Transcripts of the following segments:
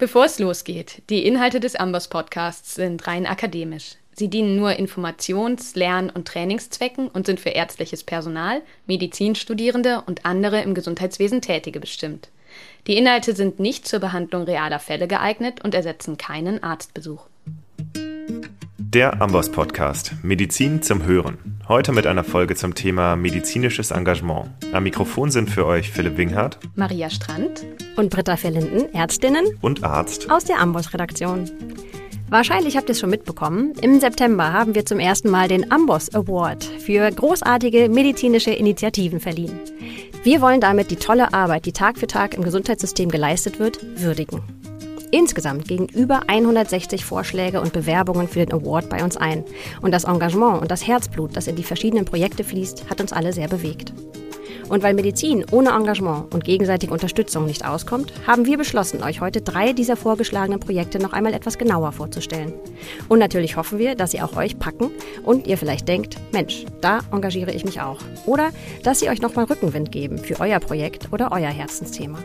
Bevor es losgeht, die Inhalte des Amboss Podcasts sind rein akademisch. Sie dienen nur Informations-, Lern- und Trainingszwecken und sind für ärztliches Personal, Medizinstudierende und andere im Gesundheitswesen Tätige bestimmt. Die Inhalte sind nicht zur Behandlung realer Fälle geeignet und ersetzen keinen Arztbesuch. Der Amboss Podcast Medizin zum Hören. Heute mit einer Folge zum Thema medizinisches Engagement. Am Mikrofon sind für euch Philipp Winghardt, Maria Strand und Britta Verlinden, Ärztinnen und Arzt aus der Amboss-Redaktion. Wahrscheinlich habt ihr es schon mitbekommen. Im September haben wir zum ersten Mal den Amboss Award für großartige medizinische Initiativen verliehen. Wir wollen damit die tolle Arbeit, die Tag für Tag im Gesundheitssystem geleistet wird, würdigen. Insgesamt gegen über 160 Vorschläge und Bewerbungen für den Award bei uns ein. Und das Engagement und das Herzblut, das in die verschiedenen Projekte fließt, hat uns alle sehr bewegt. Und weil Medizin ohne Engagement und gegenseitige Unterstützung nicht auskommt, haben wir beschlossen, euch heute drei dieser vorgeschlagenen Projekte noch einmal etwas genauer vorzustellen. Und natürlich hoffen wir, dass sie auch euch packen und ihr vielleicht denkt, Mensch, da engagiere ich mich auch. Oder dass sie euch nochmal Rückenwind geben für euer Projekt oder euer Herzensthema.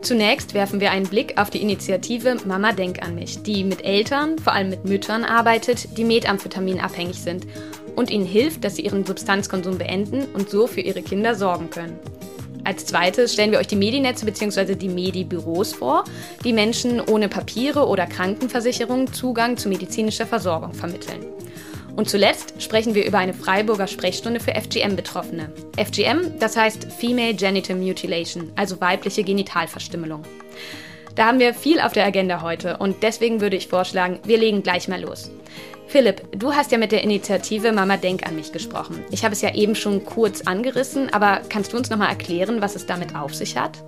Zunächst werfen wir einen Blick auf die Initiative Mama Denk an mich, die mit Eltern, vor allem mit Müttern arbeitet, die Methamphetamin abhängig sind und ihnen hilft, dass sie ihren Substanzkonsum beenden und so für ihre Kinder sorgen können. Als zweites stellen wir euch die Medinetze bzw. die Medi-Büros vor, die Menschen ohne Papiere oder Krankenversicherung Zugang zu medizinischer Versorgung vermitteln. Und zuletzt sprechen wir über eine Freiburger Sprechstunde für FGM-Betroffene. FGM, das heißt Female Genital Mutilation, also weibliche Genitalverstümmelung. Da haben wir viel auf der Agenda heute und deswegen würde ich vorschlagen, wir legen gleich mal los. Philipp, du hast ja mit der Initiative Mama Denk an mich gesprochen. Ich habe es ja eben schon kurz angerissen, aber kannst du uns nochmal erklären, was es damit auf sich hat?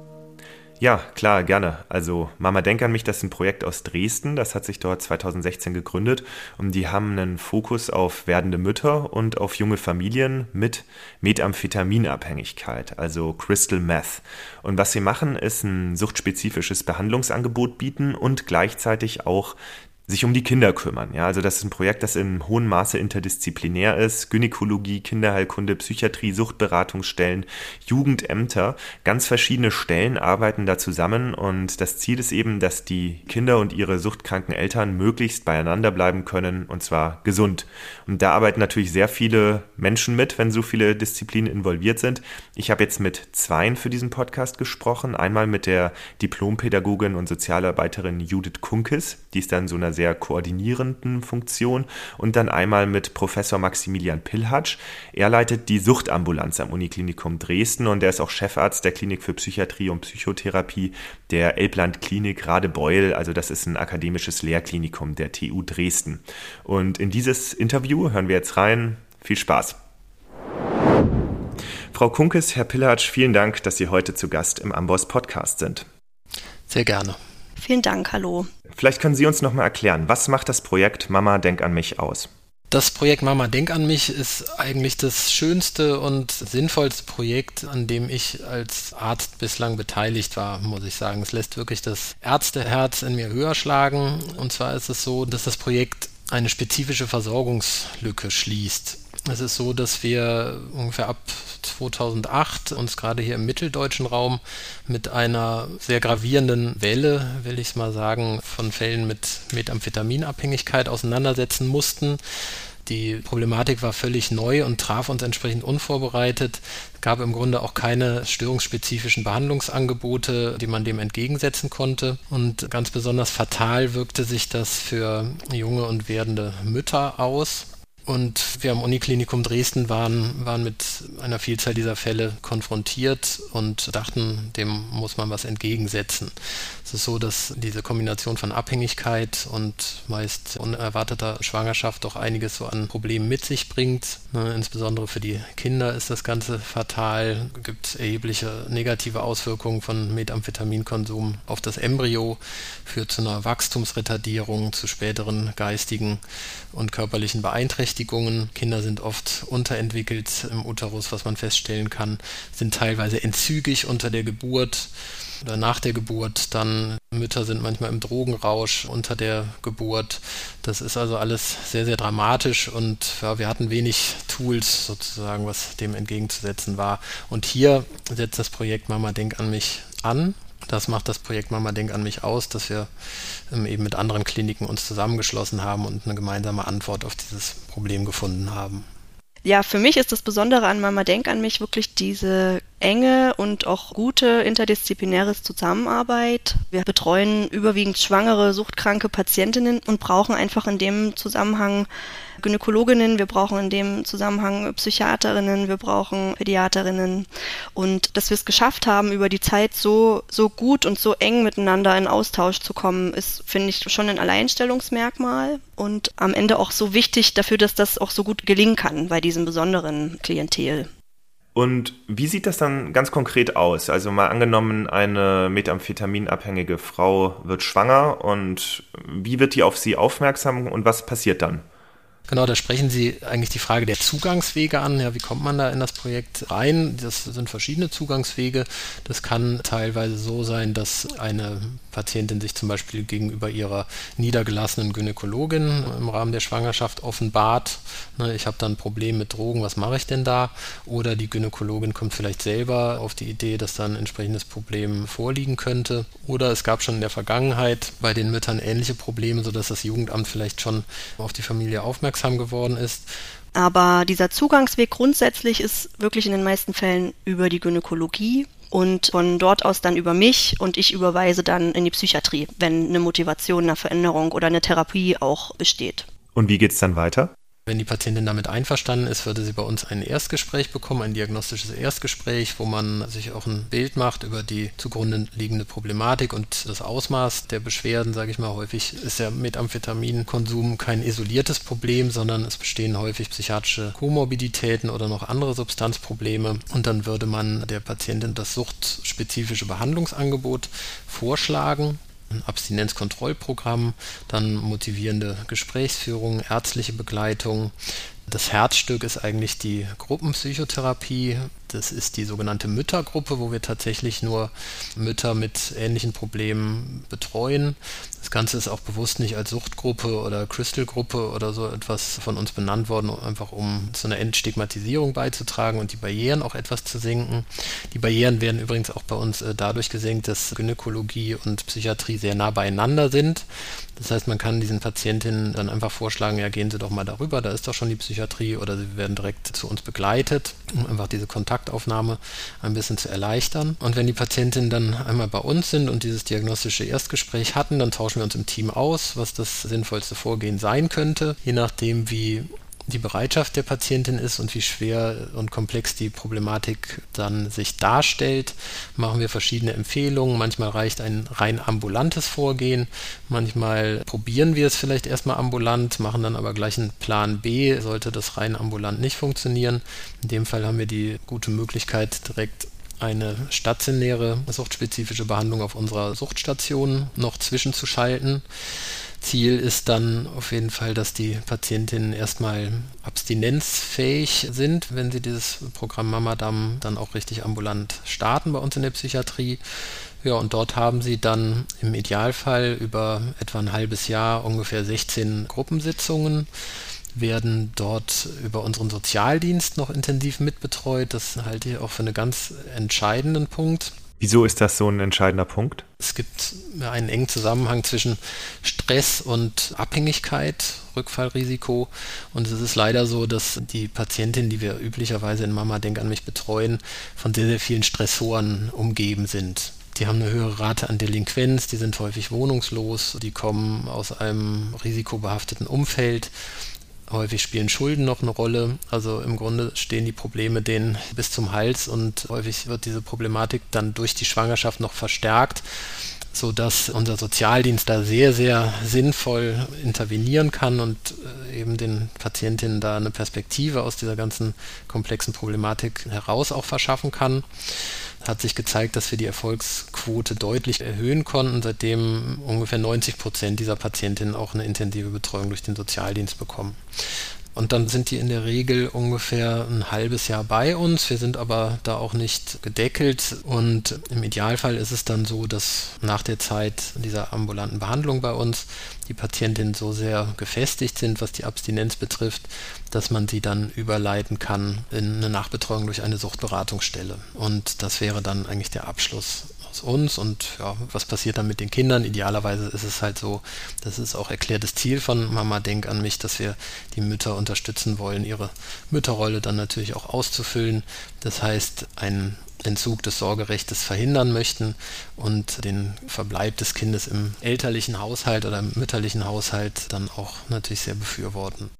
Ja, klar, gerne. Also Mama Denk an mich, das ist ein Projekt aus Dresden, das hat sich dort 2016 gegründet und die haben einen Fokus auf werdende Mütter und auf junge Familien mit Methamphetaminabhängigkeit, also Crystal Meth. Und was sie machen, ist ein suchtspezifisches Behandlungsangebot bieten und gleichzeitig auch sich um die Kinder kümmern. Ja, also das ist ein Projekt, das in hohem Maße interdisziplinär ist. Gynäkologie, Kinderheilkunde, Psychiatrie, Suchtberatungsstellen, Jugendämter, ganz verschiedene Stellen arbeiten da zusammen und das Ziel ist eben, dass die Kinder und ihre suchtkranken Eltern möglichst beieinander bleiben können und zwar gesund. Und da arbeiten natürlich sehr viele Menschen mit, wenn so viele Disziplinen involviert sind. Ich habe jetzt mit zweien für diesen Podcast gesprochen. Einmal mit der Diplompädagogin und Sozialarbeiterin Judith Kunkes, die ist dann so einer sehr koordinierenden Funktion und dann einmal mit Professor Maximilian Pilhatsch. Er leitet die Suchtambulanz am Uniklinikum Dresden und er ist auch Chefarzt der Klinik für Psychiatrie und Psychotherapie der Elbland Klinik Radebeul. Also das ist ein akademisches Lehrklinikum der TU Dresden. Und in dieses Interview hören wir jetzt rein. Viel Spaß. Frau Kunkes, Herr Pillatsch, vielen Dank, dass Sie heute zu Gast im Amboss Podcast sind. Sehr gerne. Vielen Dank, hallo. Vielleicht können Sie uns noch mal erklären, was macht das Projekt Mama Denk an mich aus? Das Projekt Mama Denk an mich ist eigentlich das schönste und sinnvollste Projekt, an dem ich als Arzt bislang beteiligt war, muss ich sagen. Es lässt wirklich das Ärzteherz in mir höher schlagen. Und zwar ist es so, dass das Projekt eine spezifische Versorgungslücke schließt. Es ist so, dass wir ungefähr ab 2008 uns gerade hier im mitteldeutschen Raum mit einer sehr gravierenden Welle, will ich es mal sagen, von Fällen mit Methamphetaminabhängigkeit auseinandersetzen mussten. Die Problematik war völlig neu und traf uns entsprechend unvorbereitet. Es gab im Grunde auch keine störungsspezifischen Behandlungsangebote, die man dem entgegensetzen konnte. Und ganz besonders fatal wirkte sich das für junge und werdende Mütter aus. Und wir am Uniklinikum Dresden waren, waren mit einer Vielzahl dieser Fälle konfrontiert und dachten, dem muss man was entgegensetzen. Es ist so, dass diese Kombination von Abhängigkeit und meist unerwarteter Schwangerschaft doch einiges so an Problemen mit sich bringt. Ne, insbesondere für die Kinder ist das Ganze fatal. Es gibt erhebliche negative Auswirkungen von Methamphetaminkonsum auf das Embryo, führt zu einer Wachstumsretardierung, zu späteren geistigen und körperlichen Beeinträchtigungen. Kinder sind oft unterentwickelt im Uterus, was man feststellen kann, sind teilweise entzügig unter der Geburt oder nach der Geburt. Dann Mütter sind manchmal im Drogenrausch unter der Geburt. Das ist also alles sehr, sehr dramatisch und ja, wir hatten wenig Tools sozusagen, was dem entgegenzusetzen war. Und hier setzt das Projekt Mama Denk an mich an Das macht das Projekt Mama Denk an mich aus, dass wir ähm, eben mit anderen Kliniken uns zusammengeschlossen haben und eine gemeinsame Antwort auf dieses Problem gefunden haben. Ja, für mich ist das Besondere an Mama Denk an mich wirklich diese enge und auch gute interdisziplinäre Zusammenarbeit. Wir betreuen überwiegend schwangere, suchtkranke Patientinnen und brauchen einfach in dem Zusammenhang Gynäkologinnen, wir brauchen in dem Zusammenhang Psychiaterinnen, wir brauchen Pädiaterinnen. Und dass wir es geschafft haben, über die Zeit so, so gut und so eng miteinander in Austausch zu kommen, ist, finde ich, schon ein Alleinstellungsmerkmal und am Ende auch so wichtig dafür, dass das auch so gut gelingen kann bei diesem besonderen Klientel. Und wie sieht das dann ganz konkret aus? Also mal angenommen, eine methamphetaminabhängige Frau wird schwanger und wie wird die auf sie aufmerksam und was passiert dann? Genau, da sprechen Sie eigentlich die Frage der Zugangswege an. Ja, wie kommt man da in das Projekt rein? Das sind verschiedene Zugangswege. Das kann teilweise so sein, dass eine Patientin sich zum Beispiel gegenüber ihrer niedergelassenen Gynäkologin im Rahmen der Schwangerschaft offenbart. Ne, ich habe da ein Problem mit Drogen, was mache ich denn da? Oder die Gynäkologin kommt vielleicht selber auf die Idee, dass da ein entsprechendes Problem vorliegen könnte. Oder es gab schon in der Vergangenheit bei den Müttern ähnliche Probleme, sodass das Jugendamt vielleicht schon auf die Familie aufmerksam aufmerksam geworden ist. Aber dieser Zugangsweg grundsätzlich ist wirklich in den meisten Fällen über die Gynäkologie und von dort aus dann über mich und ich überweise dann in die Psychiatrie, wenn eine Motivation, eine Veränderung oder eine Therapie auch besteht. Und wie geht es dann weiter? Wenn die Patientin damit einverstanden ist, würde sie bei uns ein Erstgespräch bekommen, ein diagnostisches Erstgespräch, wo man sich auch ein Bild macht über die zugrunde liegende Problematik und das Ausmaß der Beschwerden, sage ich mal. Häufig ist ja Methamphetaminkonsum kein isoliertes Problem, sondern es bestehen häufig psychiatrische Komorbiditäten oder noch andere Substanzprobleme. Und dann würde man der Patientin das suchtspezifische Behandlungsangebot vorschlagen Abstinenzkontrollprogramm, dann motivierende Gesprächsführung, ärztliche Begleitung. Das Herzstück ist eigentlich die Gruppenpsychotherapie. Das ist die sogenannte Müttergruppe, wo wir tatsächlich nur Mütter mit ähnlichen Problemen betreuen. Das Ganze ist auch bewusst nicht als Suchtgruppe oder Crystal-Gruppe oder so etwas von uns benannt worden, einfach um zu einer Entstigmatisierung beizutragen und die Barrieren auch etwas zu senken. Die Barrieren werden übrigens auch bei uns äh, dadurch gesenkt, dass Gynäkologie und Psychiatrie sehr nah beieinander sind. Das heißt, man kann diesen Patientinnen dann einfach vorschlagen, ja, gehen Sie doch mal darüber, da ist doch schon die Psychiatrie oder sie werden direkt zu uns begleitet, um einfach diese Kontaktaufnahme ein bisschen zu erleichtern. Und wenn die Patientinnen dann einmal bei uns sind und dieses diagnostische Erstgespräch hatten, dann tauschen wir uns im Team aus, was das sinnvollste Vorgehen sein könnte, je nachdem, wie die Bereitschaft der Patientin ist und wie schwer und komplex die Problematik dann sich darstellt, machen wir verschiedene Empfehlungen. Manchmal reicht ein rein ambulantes Vorgehen, manchmal probieren wir es vielleicht erstmal ambulant, machen dann aber gleich einen Plan B, sollte das rein ambulant nicht funktionieren. In dem Fall haben wir die gute Möglichkeit, direkt eine stationäre suchtspezifische Behandlung auf unserer Suchtstation noch zwischenzuschalten. Ziel ist dann auf jeden Fall, dass die Patientinnen erstmal abstinenzfähig sind, wenn sie dieses Programm Mamadam dann auch richtig ambulant starten bei uns in der Psychiatrie. Ja, und dort haben sie dann im Idealfall über etwa ein halbes Jahr ungefähr 16 Gruppensitzungen werden dort über unseren Sozialdienst noch intensiv mitbetreut. Das halte ich auch für einen ganz entscheidenden Punkt. Wieso ist das so ein entscheidender Punkt? Es gibt einen engen Zusammenhang zwischen Stress und Abhängigkeit, Rückfallrisiko. Und es ist leider so, dass die Patientinnen, die wir üblicherweise in Mama Denk an mich betreuen, von sehr, sehr vielen Stressoren umgeben sind. Die haben eine höhere Rate an Delinquenz, die sind häufig wohnungslos, die kommen aus einem risikobehafteten Umfeld Häufig spielen Schulden noch eine Rolle. Also im Grunde stehen die Probleme denen bis zum Hals und häufig wird diese Problematik dann durch die Schwangerschaft noch verstärkt, sodass unser Sozialdienst da sehr, sehr sinnvoll intervenieren kann und äh, eben den Patientinnen da eine Perspektive aus dieser ganzen komplexen Problematik heraus auch verschaffen kann hat sich gezeigt, dass wir die Erfolgsquote deutlich erhöhen konnten, seitdem ungefähr 90 Prozent dieser Patientinnen auch eine intensive Betreuung durch den Sozialdienst bekommen. Und dann sind die in der Regel ungefähr ein halbes Jahr bei uns. Wir sind aber da auch nicht gedeckelt. Und im Idealfall ist es dann so, dass nach der Zeit dieser ambulanten Behandlung bei uns die Patientinnen so sehr gefestigt sind, was die Abstinenz betrifft, dass man sie dann überleiten kann in eine Nachbetreuung durch eine Suchtberatungsstelle. Und das wäre dann eigentlich der Abschluss aus uns und ja, was passiert dann mit den Kindern? Idealerweise ist es halt so, das ist auch erklärtes Ziel von Mama Denk an mich, dass wir die Mütter unterstützen wollen, ihre Mütterrolle dann natürlich auch auszufüllen. Das heißt, einen Entzug des Sorgerechtes verhindern möchten und den Verbleib des Kindes im elterlichen Haushalt oder im mütterlichen Haushalt dann auch natürlich sehr befürworten.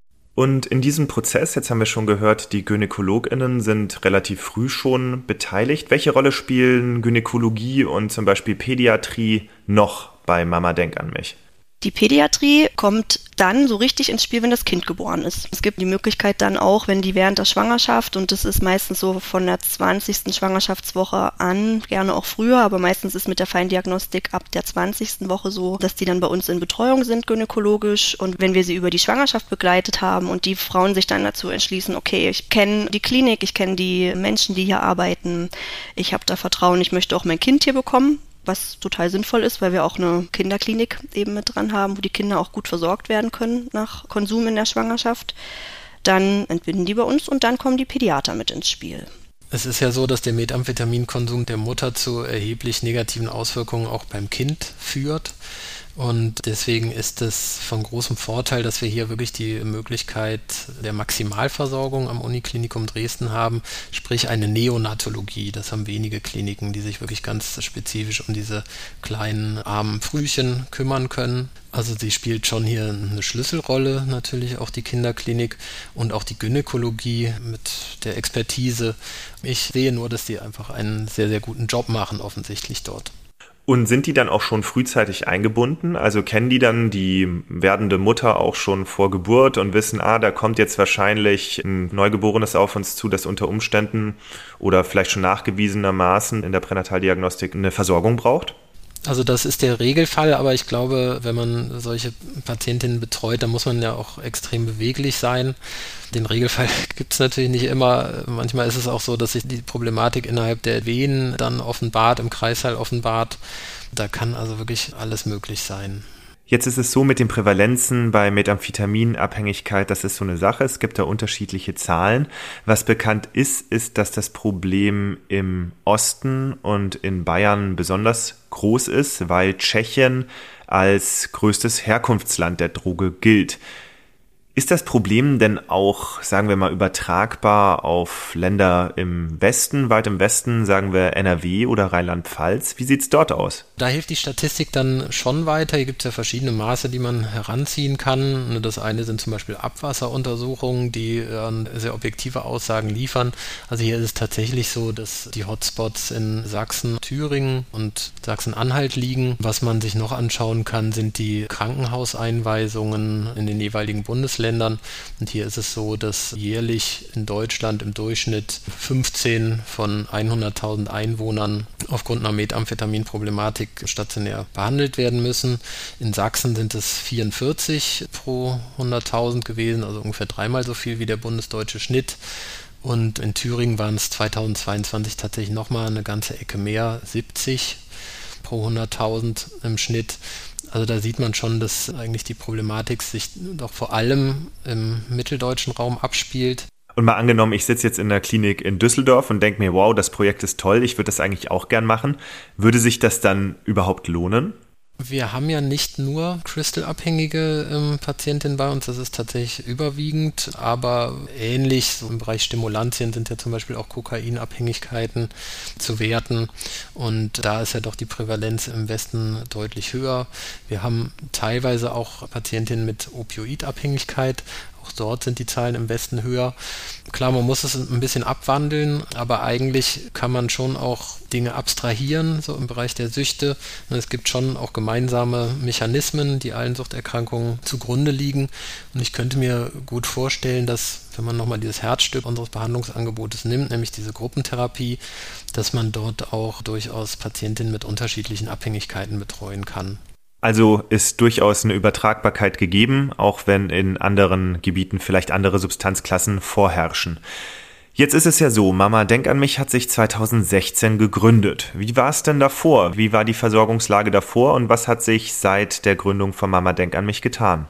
Und in diesem Prozess, jetzt haben wir schon gehört, die GynäkologInnen sind relativ früh schon beteiligt. Welche Rolle spielen Gynäkologie und zum Beispiel Pädiatrie noch bei Mama Denk an mich? Die Pädiatrie kommt dann so richtig ins Spiel, wenn das Kind geboren ist. Es gibt die Möglichkeit dann auch, wenn die während der Schwangerschaft, und das ist meistens so von der 20. Schwangerschaftswoche an, gerne auch früher, aber meistens ist mit der Feindiagnostik ab der 20. Woche so, dass die dann bei uns in Betreuung sind, gynäkologisch. Und wenn wir sie über die Schwangerschaft begleitet haben und die Frauen sich dann dazu entschließen, okay, ich kenne die Klinik, ich kenne die Menschen, die hier arbeiten, ich habe da Vertrauen, ich möchte auch mein Kind hier bekommen, was total sinnvoll ist, weil wir auch eine Kinderklinik eben mit dran haben, wo die Kinder auch gut versorgt werden können nach Konsum in der Schwangerschaft. Dann entbinden die bei uns und dann kommen die Pädiater mit ins Spiel. Es ist ja so, dass der Methamphitaminkonsum der Mutter zu erheblich negativen Auswirkungen auch beim Kind führt. Und deswegen ist es von großem Vorteil, dass wir hier wirklich die Möglichkeit der Maximalversorgung am Uniklinikum Dresden haben, sprich eine Neonatologie. Das haben wenige Kliniken, die sich wirklich ganz spezifisch um diese kleinen armen Frühchen kümmern können. Also sie spielt schon hier eine Schlüsselrolle, natürlich auch die Kinderklinik und auch die Gynäkologie mit der Expertise. Ich sehe nur, dass die einfach einen sehr, sehr guten Job machen, offensichtlich dort. Und sind die dann auch schon frühzeitig eingebunden? Also kennen die dann die werdende Mutter auch schon vor Geburt und wissen, ah, da kommt jetzt wahrscheinlich ein Neugeborenes auf uns zu, das unter Umständen oder vielleicht schon nachgewiesenermaßen in der Pränataldiagnostik eine Versorgung braucht? Also das ist der Regelfall, aber ich glaube, wenn man solche Patientinnen betreut, dann muss man ja auch extrem beweglich sein. Den Regelfall gibt es natürlich nicht immer. Manchmal ist es auch so, dass sich die Problematik innerhalb der Venen dann offenbart, im Kreissaal offenbart. Da kann also wirklich alles möglich sein. Jetzt ist es so mit den Prävalenzen bei Methamphetaminabhängigkeit, das ist so eine Sache. Es gibt da unterschiedliche Zahlen. Was bekannt ist, ist, dass das Problem im Osten und in Bayern besonders groß ist, weil Tschechien als größtes Herkunftsland der Droge gilt. Ist das Problem denn auch, sagen wir mal, übertragbar auf Länder im Westen, weit im Westen, sagen wir NRW oder Rheinland-Pfalz? Wie sieht es dort aus? Da hilft die Statistik dann schon weiter. Hier gibt es ja verschiedene Maße, die man heranziehen kann. Das eine sind zum Beispiel Abwasseruntersuchungen, die äh, sehr objektive Aussagen liefern. Also hier ist es tatsächlich so, dass die Hotspots in Sachsen, Thüringen und Sachsen-Anhalt liegen. Was man sich noch anschauen kann, sind die Krankenhauseinweisungen in den jeweiligen Bundesländern. Ländern. Und hier ist es so, dass jährlich in Deutschland im Durchschnitt 15 von 100.000 Einwohnern aufgrund einer Methamphetaminproblematik stationär behandelt werden müssen. In Sachsen sind es 44 pro 100.000 gewesen, also ungefähr dreimal so viel wie der bundesdeutsche Schnitt. Und in Thüringen waren es 2022 tatsächlich nochmal eine ganze Ecke mehr, 70 pro 100.000 im Schnitt. Also da sieht man schon, dass eigentlich die Problematik sich doch vor allem im mitteldeutschen Raum abspielt. Und mal angenommen, ich sitze jetzt in der Klinik in Düsseldorf und denke mir, wow, das Projekt ist toll, ich würde das eigentlich auch gern machen. Würde sich das dann überhaupt lohnen? Wir haben ja nicht nur Crystal-abhängige ähm, Patientinnen bei uns, das ist tatsächlich überwiegend, aber ähnlich, so im Bereich Stimulantien sind ja zum Beispiel auch Kokainabhängigkeiten zu werten und da ist ja doch die Prävalenz im Westen deutlich höher. Wir haben teilweise auch Patientinnen mit Opioidabhängigkeit, auch dort sind die Zahlen im Westen höher. Klar, man muss es ein bisschen abwandeln, aber eigentlich kann man schon auch Dinge abstrahieren, so im Bereich der Süchte. Es gibt schon auch gemeinsame Mechanismen, die allen Suchterkrankungen zugrunde liegen. Und ich könnte mir gut vorstellen, dass, wenn man nochmal dieses Herzstück unseres Behandlungsangebotes nimmt, nämlich diese Gruppentherapie, dass man dort auch durchaus Patientinnen mit unterschiedlichen Abhängigkeiten betreuen kann. Also ist durchaus eine Übertragbarkeit gegeben, auch wenn in anderen Gebieten vielleicht andere Substanzklassen vorherrschen. Jetzt ist es ja so, Mama Denk an mich hat sich 2016 gegründet. Wie war es denn davor? Wie war die Versorgungslage davor und was hat sich seit der Gründung von Mama Denk an mich getan?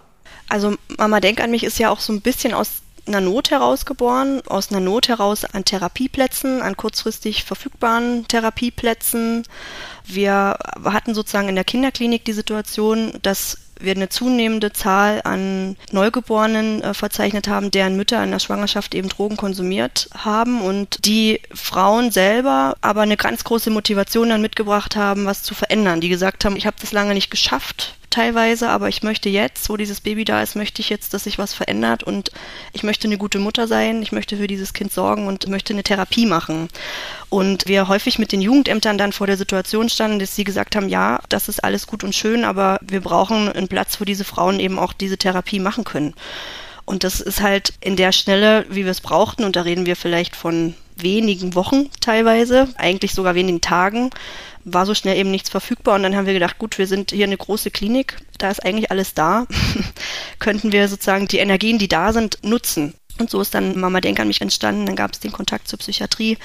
Also Mama Denk an mich ist ja auch so ein bisschen aus einer Not heraus geboren, aus einer Not heraus an Therapieplätzen, an kurzfristig verfügbaren Therapieplätzen. Wir hatten sozusagen in der Kinderklinik die Situation, dass wir eine zunehmende Zahl an Neugeborenen äh, verzeichnet haben, deren Mütter in der Schwangerschaft eben Drogen konsumiert haben und die Frauen selber aber eine ganz große Motivation dann mitgebracht haben, was zu verändern. Die gesagt haben, ich habe das lange nicht geschafft, teilweise, aber ich möchte jetzt, wo dieses Baby da ist, möchte ich jetzt, dass sich was verändert und ich möchte eine gute Mutter sein, ich möchte für dieses Kind sorgen und möchte eine Therapie machen. Und wir häufig mit den Jugendämtern dann vor der Situation standen, dass sie gesagt haben, ja, das ist alles gut und schön, aber wir brauchen einen Platz, wo diese Frauen eben auch diese Therapie machen können. Und das ist halt in der Schnelle, wie wir es brauchten, und da reden wir vielleicht von wenigen Wochen teilweise, eigentlich sogar wenigen Tagen, war so schnell eben nichts verfügbar und dann haben wir gedacht, gut, wir sind hier eine große Klinik, da ist eigentlich alles da, könnten wir sozusagen die Energien, die da sind, nutzen. Und so ist dann Mama Denk an mich entstanden, dann gab es den Kontakt zur Psychiatrie.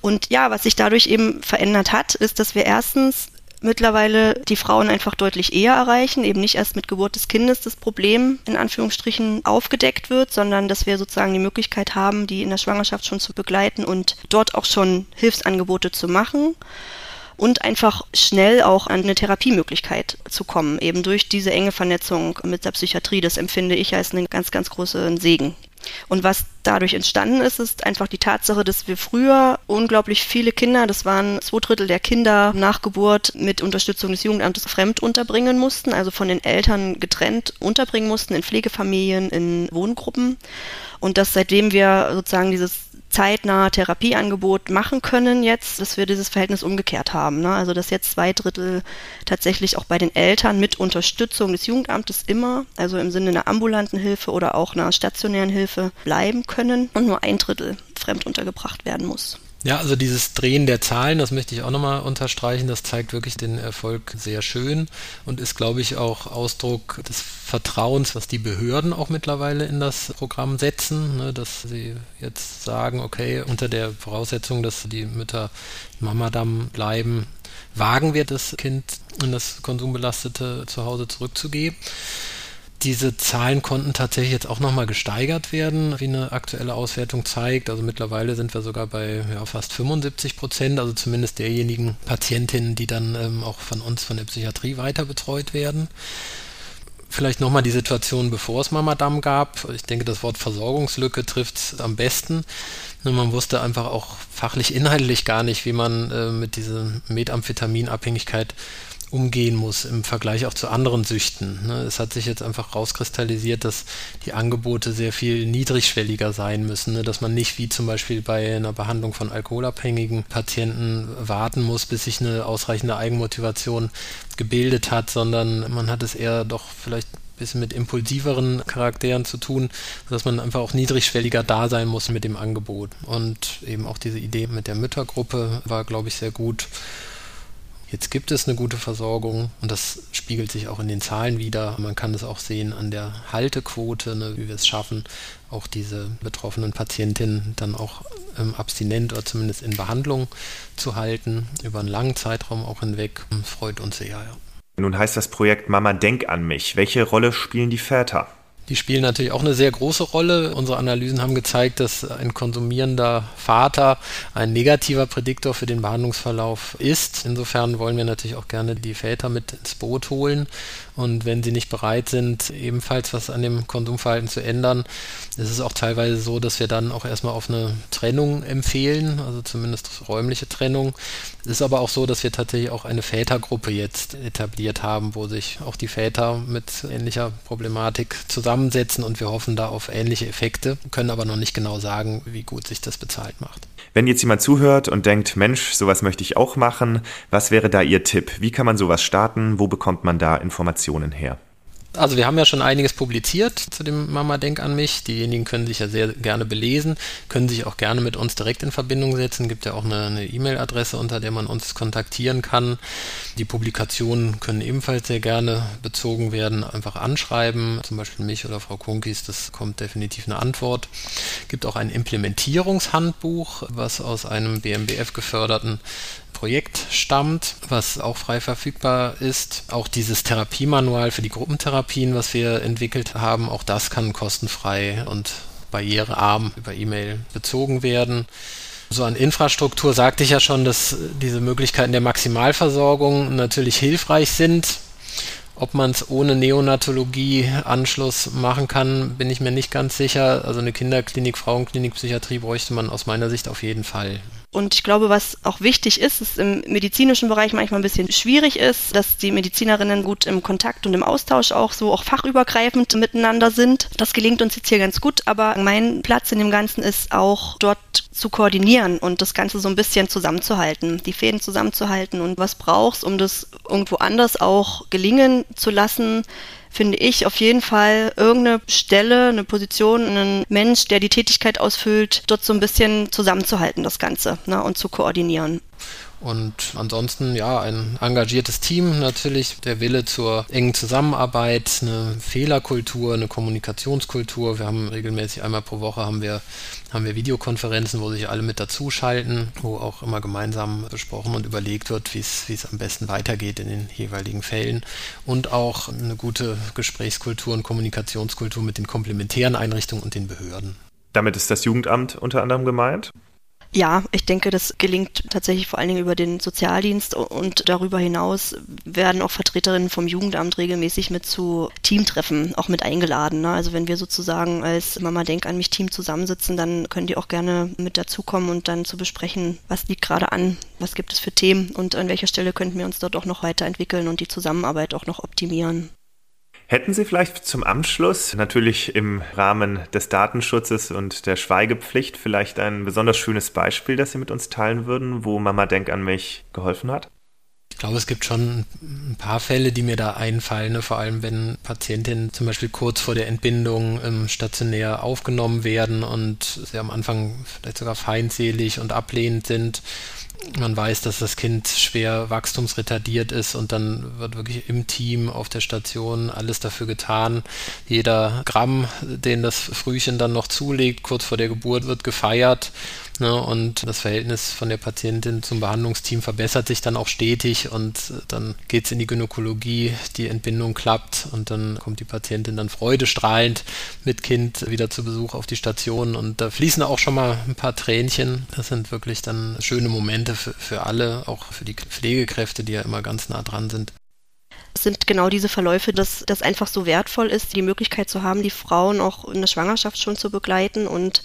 Und ja, was sich dadurch eben verändert hat, ist, dass wir erstens mittlerweile die Frauen einfach deutlich eher erreichen, eben nicht erst mit Geburt des Kindes das Problem in Anführungsstrichen aufgedeckt wird, sondern dass wir sozusagen die Möglichkeit haben, die in der Schwangerschaft schon zu begleiten und dort auch schon Hilfsangebote zu machen und einfach schnell auch an eine Therapiemöglichkeit zu kommen, eben durch diese enge Vernetzung mit der Psychiatrie. Das empfinde ich als einen ganz, ganz großen Segen. Und was dadurch entstanden ist, ist einfach die Tatsache, dass wir früher unglaublich viele Kinder, das waren zwei Drittel der Kinder nach Geburt mit Unterstützung des Jugendamtes fremd unterbringen mussten, also von den Eltern getrennt unterbringen mussten in Pflegefamilien, in Wohngruppen. Und dass seitdem wir sozusagen dieses zeitnah Therapieangebot machen können jetzt, dass wir dieses Verhältnis umgekehrt haben. Ne? Also dass jetzt zwei Drittel tatsächlich auch bei den Eltern mit Unterstützung des Jugendamtes immer, also im Sinne einer ambulanten Hilfe oder auch einer stationären Hilfe bleiben können und nur ein Drittel fremd untergebracht werden muss. Ja, also dieses Drehen der Zahlen, das möchte ich auch nochmal unterstreichen, das zeigt wirklich den Erfolg sehr schön und ist, glaube ich, auch Ausdruck des Vertrauens, was die Behörden auch mittlerweile in das Programm setzen, ne, dass sie jetzt sagen, okay, unter der Voraussetzung, dass die Mütter Mamadam bleiben, wagen wir das Kind in das konsumbelastete Zuhause zurückzugeben diese Zahlen konnten tatsächlich jetzt auch nochmal gesteigert werden, wie eine aktuelle Auswertung zeigt. Also mittlerweile sind wir sogar bei ja, fast 75 Prozent, also zumindest derjenigen Patientinnen, die dann ähm, auch von uns, von der Psychiatrie weiter betreut werden. Vielleicht nochmal die Situation, bevor es Mamadam gab. Ich denke, das Wort Versorgungslücke trifft es am besten. Man wusste einfach auch fachlich, inhaltlich gar nicht, wie man äh, mit dieser Methamphetaminabhängigkeit umgehen muss im Vergleich auch zu anderen Süchten. Ne? Es hat sich jetzt einfach rauskristallisiert, dass die Angebote sehr viel niedrigschwelliger sein müssen, ne? dass man nicht wie zum Beispiel bei einer Behandlung von alkoholabhängigen Patienten warten muss, bis sich eine ausreichende Eigenmotivation gebildet hat, sondern man hat es eher doch vielleicht ein bisschen mit impulsiveren Charakteren zu tun, dass man einfach auch niedrigschwelliger da sein muss mit dem Angebot. Und eben auch diese Idee mit der Müttergruppe war, glaube ich, sehr gut. Jetzt gibt es eine gute Versorgung und das spiegelt sich auch in den Zahlen wieder. Man kann es auch sehen an der Haltequote, ne, wie wir es schaffen, auch diese betroffenen Patientinnen dann auch ähm, abstinent oder zumindest in Behandlung zu halten, über einen langen Zeitraum auch hinweg. Freut uns sehr. Ja. Nun heißt das Projekt Mama Denk an mich. Welche Rolle spielen die Väter? Die spielen natürlich auch eine sehr große Rolle. Unsere Analysen haben gezeigt, dass ein konsumierender Vater ein negativer Prädiktor für den Behandlungsverlauf ist. Insofern wollen wir natürlich auch gerne die Väter mit ins Boot holen. Und wenn sie nicht bereit sind, ebenfalls was an dem Konsumverhalten zu ändern, ist es auch teilweise so, dass wir dann auch erstmal auf eine Trennung empfehlen, also zumindest räumliche Trennung. Es ist aber auch so, dass wir tatsächlich auch eine Vätergruppe jetzt etabliert haben, wo sich auch die Väter mit ähnlicher Problematik zusammensetzen und wir hoffen da auf ähnliche Effekte, können aber noch nicht genau sagen, wie gut sich das bezahlt macht. Wenn jetzt jemand zuhört und denkt, Mensch, sowas möchte ich auch machen, was wäre da Ihr Tipp? Wie kann man sowas starten? Wo bekommt man da Informationen her? Also wir haben ja schon einiges publiziert zu dem Mama Denk an mich. Diejenigen können sich ja sehr gerne belesen, können sich auch gerne mit uns direkt in Verbindung setzen. Gibt ja auch eine E-Mail-Adresse, unter der man uns kontaktieren kann. Die Publikationen können ebenfalls sehr gerne bezogen werden. Einfach anschreiben, zum Beispiel mich oder Frau Kunkis, das kommt definitiv eine Antwort. Gibt auch ein Implementierungshandbuch, was aus einem BMBF geförderten Projekt stammt, was auch frei verfügbar ist. Auch dieses Therapiemanual für die Gruppentherapien, was wir entwickelt haben, auch das kann kostenfrei und barrierearm über E-Mail bezogen werden. So an Infrastruktur sagte ich ja schon, dass diese Möglichkeiten der Maximalversorgung natürlich hilfreich sind. Ob man es ohne Neonatologie-Anschluss machen kann, bin ich mir nicht ganz sicher. Also eine Kinderklinik, Frauenklinik, Psychiatrie bräuchte man aus meiner Sicht auf jeden Fall. Und ich glaube, was auch wichtig ist, ist im medizinischen Bereich manchmal ein bisschen schwierig ist, dass die Medizinerinnen gut im Kontakt und im Austausch auch so auch fachübergreifend miteinander sind. Das gelingt uns jetzt hier ganz gut, aber mein Platz in dem Ganzen ist auch dort zu koordinieren und das Ganze so ein bisschen zusammenzuhalten, die Fäden zusammenzuhalten und was brauchst, um das irgendwo anders auch gelingen zu lassen, finde ich auf jeden Fall irgendeine Stelle, eine Position, einen Mensch, der die Tätigkeit ausfüllt, dort so ein bisschen zusammenzuhalten, das Ganze, ne, und zu koordinieren. Und ansonsten, ja, ein engagiertes Team natürlich, der Wille zur engen Zusammenarbeit, eine Fehlerkultur, eine Kommunikationskultur. Wir haben regelmäßig einmal pro Woche haben wir, haben wir Videokonferenzen, wo sich alle mit dazuschalten, wo auch immer gemeinsam besprochen und überlegt wird, wie es, am besten weitergeht in den jeweiligen Fällen. Und auch eine gute Gesprächskultur und Kommunikationskultur mit den komplementären Einrichtungen und den Behörden. Damit ist das Jugendamt unter anderem gemeint? Ja, ich denke, das gelingt tatsächlich vor allen Dingen über den Sozialdienst und darüber hinaus werden auch Vertreterinnen vom Jugendamt regelmäßig mit zu Teamtreffen auch mit eingeladen. Ne? Also wenn wir sozusagen als Mama Denk an mich Team zusammensitzen, dann können die auch gerne mit dazukommen und dann zu besprechen, was liegt gerade an, was gibt es für Themen und an welcher Stelle könnten wir uns dort auch noch weiterentwickeln und die Zusammenarbeit auch noch optimieren. Hätten Sie vielleicht zum Anschluss, natürlich im Rahmen des Datenschutzes und der Schweigepflicht, vielleicht ein besonders schönes Beispiel, das Sie mit uns teilen würden, wo Mama Denk an mich geholfen hat? Ich glaube, es gibt schon ein paar Fälle, die mir da einfallen, ne? vor allem wenn Patientinnen zum Beispiel kurz vor der Entbindung im stationär aufgenommen werden und sie am Anfang vielleicht sogar feindselig und ablehnend sind man weiß, dass das Kind schwer wachstumsretardiert ist und dann wird wirklich im Team auf der Station alles dafür getan. Jeder Gramm, den das Frühchen dann noch zulegt, kurz vor der Geburt, wird gefeiert Ne? Und das Verhältnis von der Patientin zum Behandlungsteam verbessert sich dann auch stetig und dann geht es in die Gynäkologie, die Entbindung klappt und dann kommt die Patientin dann freudestrahlend mit Kind wieder zu Besuch auf die Station und da fließen auch schon mal ein paar Tränchen. Das sind wirklich dann schöne Momente für, für alle, auch für die Pflegekräfte, die ja immer ganz nah dran sind. Es sind genau diese Verläufe, dass das einfach so wertvoll ist, die Möglichkeit zu haben, die Frauen auch in der Schwangerschaft schon zu begleiten und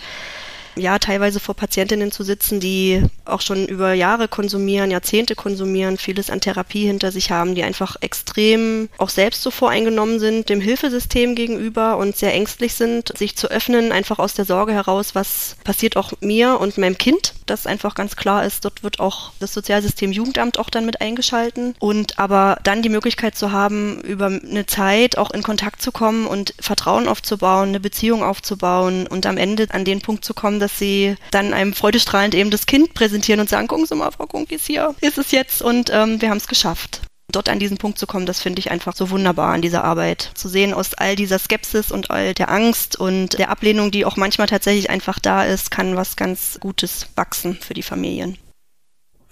ja, teilweise vor Patientinnen zu sitzen, die auch schon über Jahre konsumieren, Jahrzehnte konsumieren, vieles an Therapie hinter sich haben, die einfach extrem auch selbst so voreingenommen sind dem Hilfesystem gegenüber und sehr ängstlich sind, sich zu öffnen, einfach aus der Sorge heraus, was passiert auch mir und meinem Kind, das einfach ganz klar ist, dort wird auch das Sozialsystem Jugendamt auch dann mit eingeschalten. Und aber dann die Möglichkeit zu haben, über eine Zeit auch in Kontakt zu kommen und Vertrauen aufzubauen, eine Beziehung aufzubauen und am Ende an den Punkt zu kommen, dass sie dann einem freudestrahlend eben das Kind präsentieren und sagen, gucken Sie mal, Frau Kunkis, hier ist es jetzt und ähm, wir haben es geschafft dort an diesen Punkt zu kommen, das finde ich einfach so wunderbar an dieser Arbeit. Zu sehen aus all dieser Skepsis und all der Angst und der Ablehnung, die auch manchmal tatsächlich einfach da ist, kann was ganz Gutes wachsen für die Familien.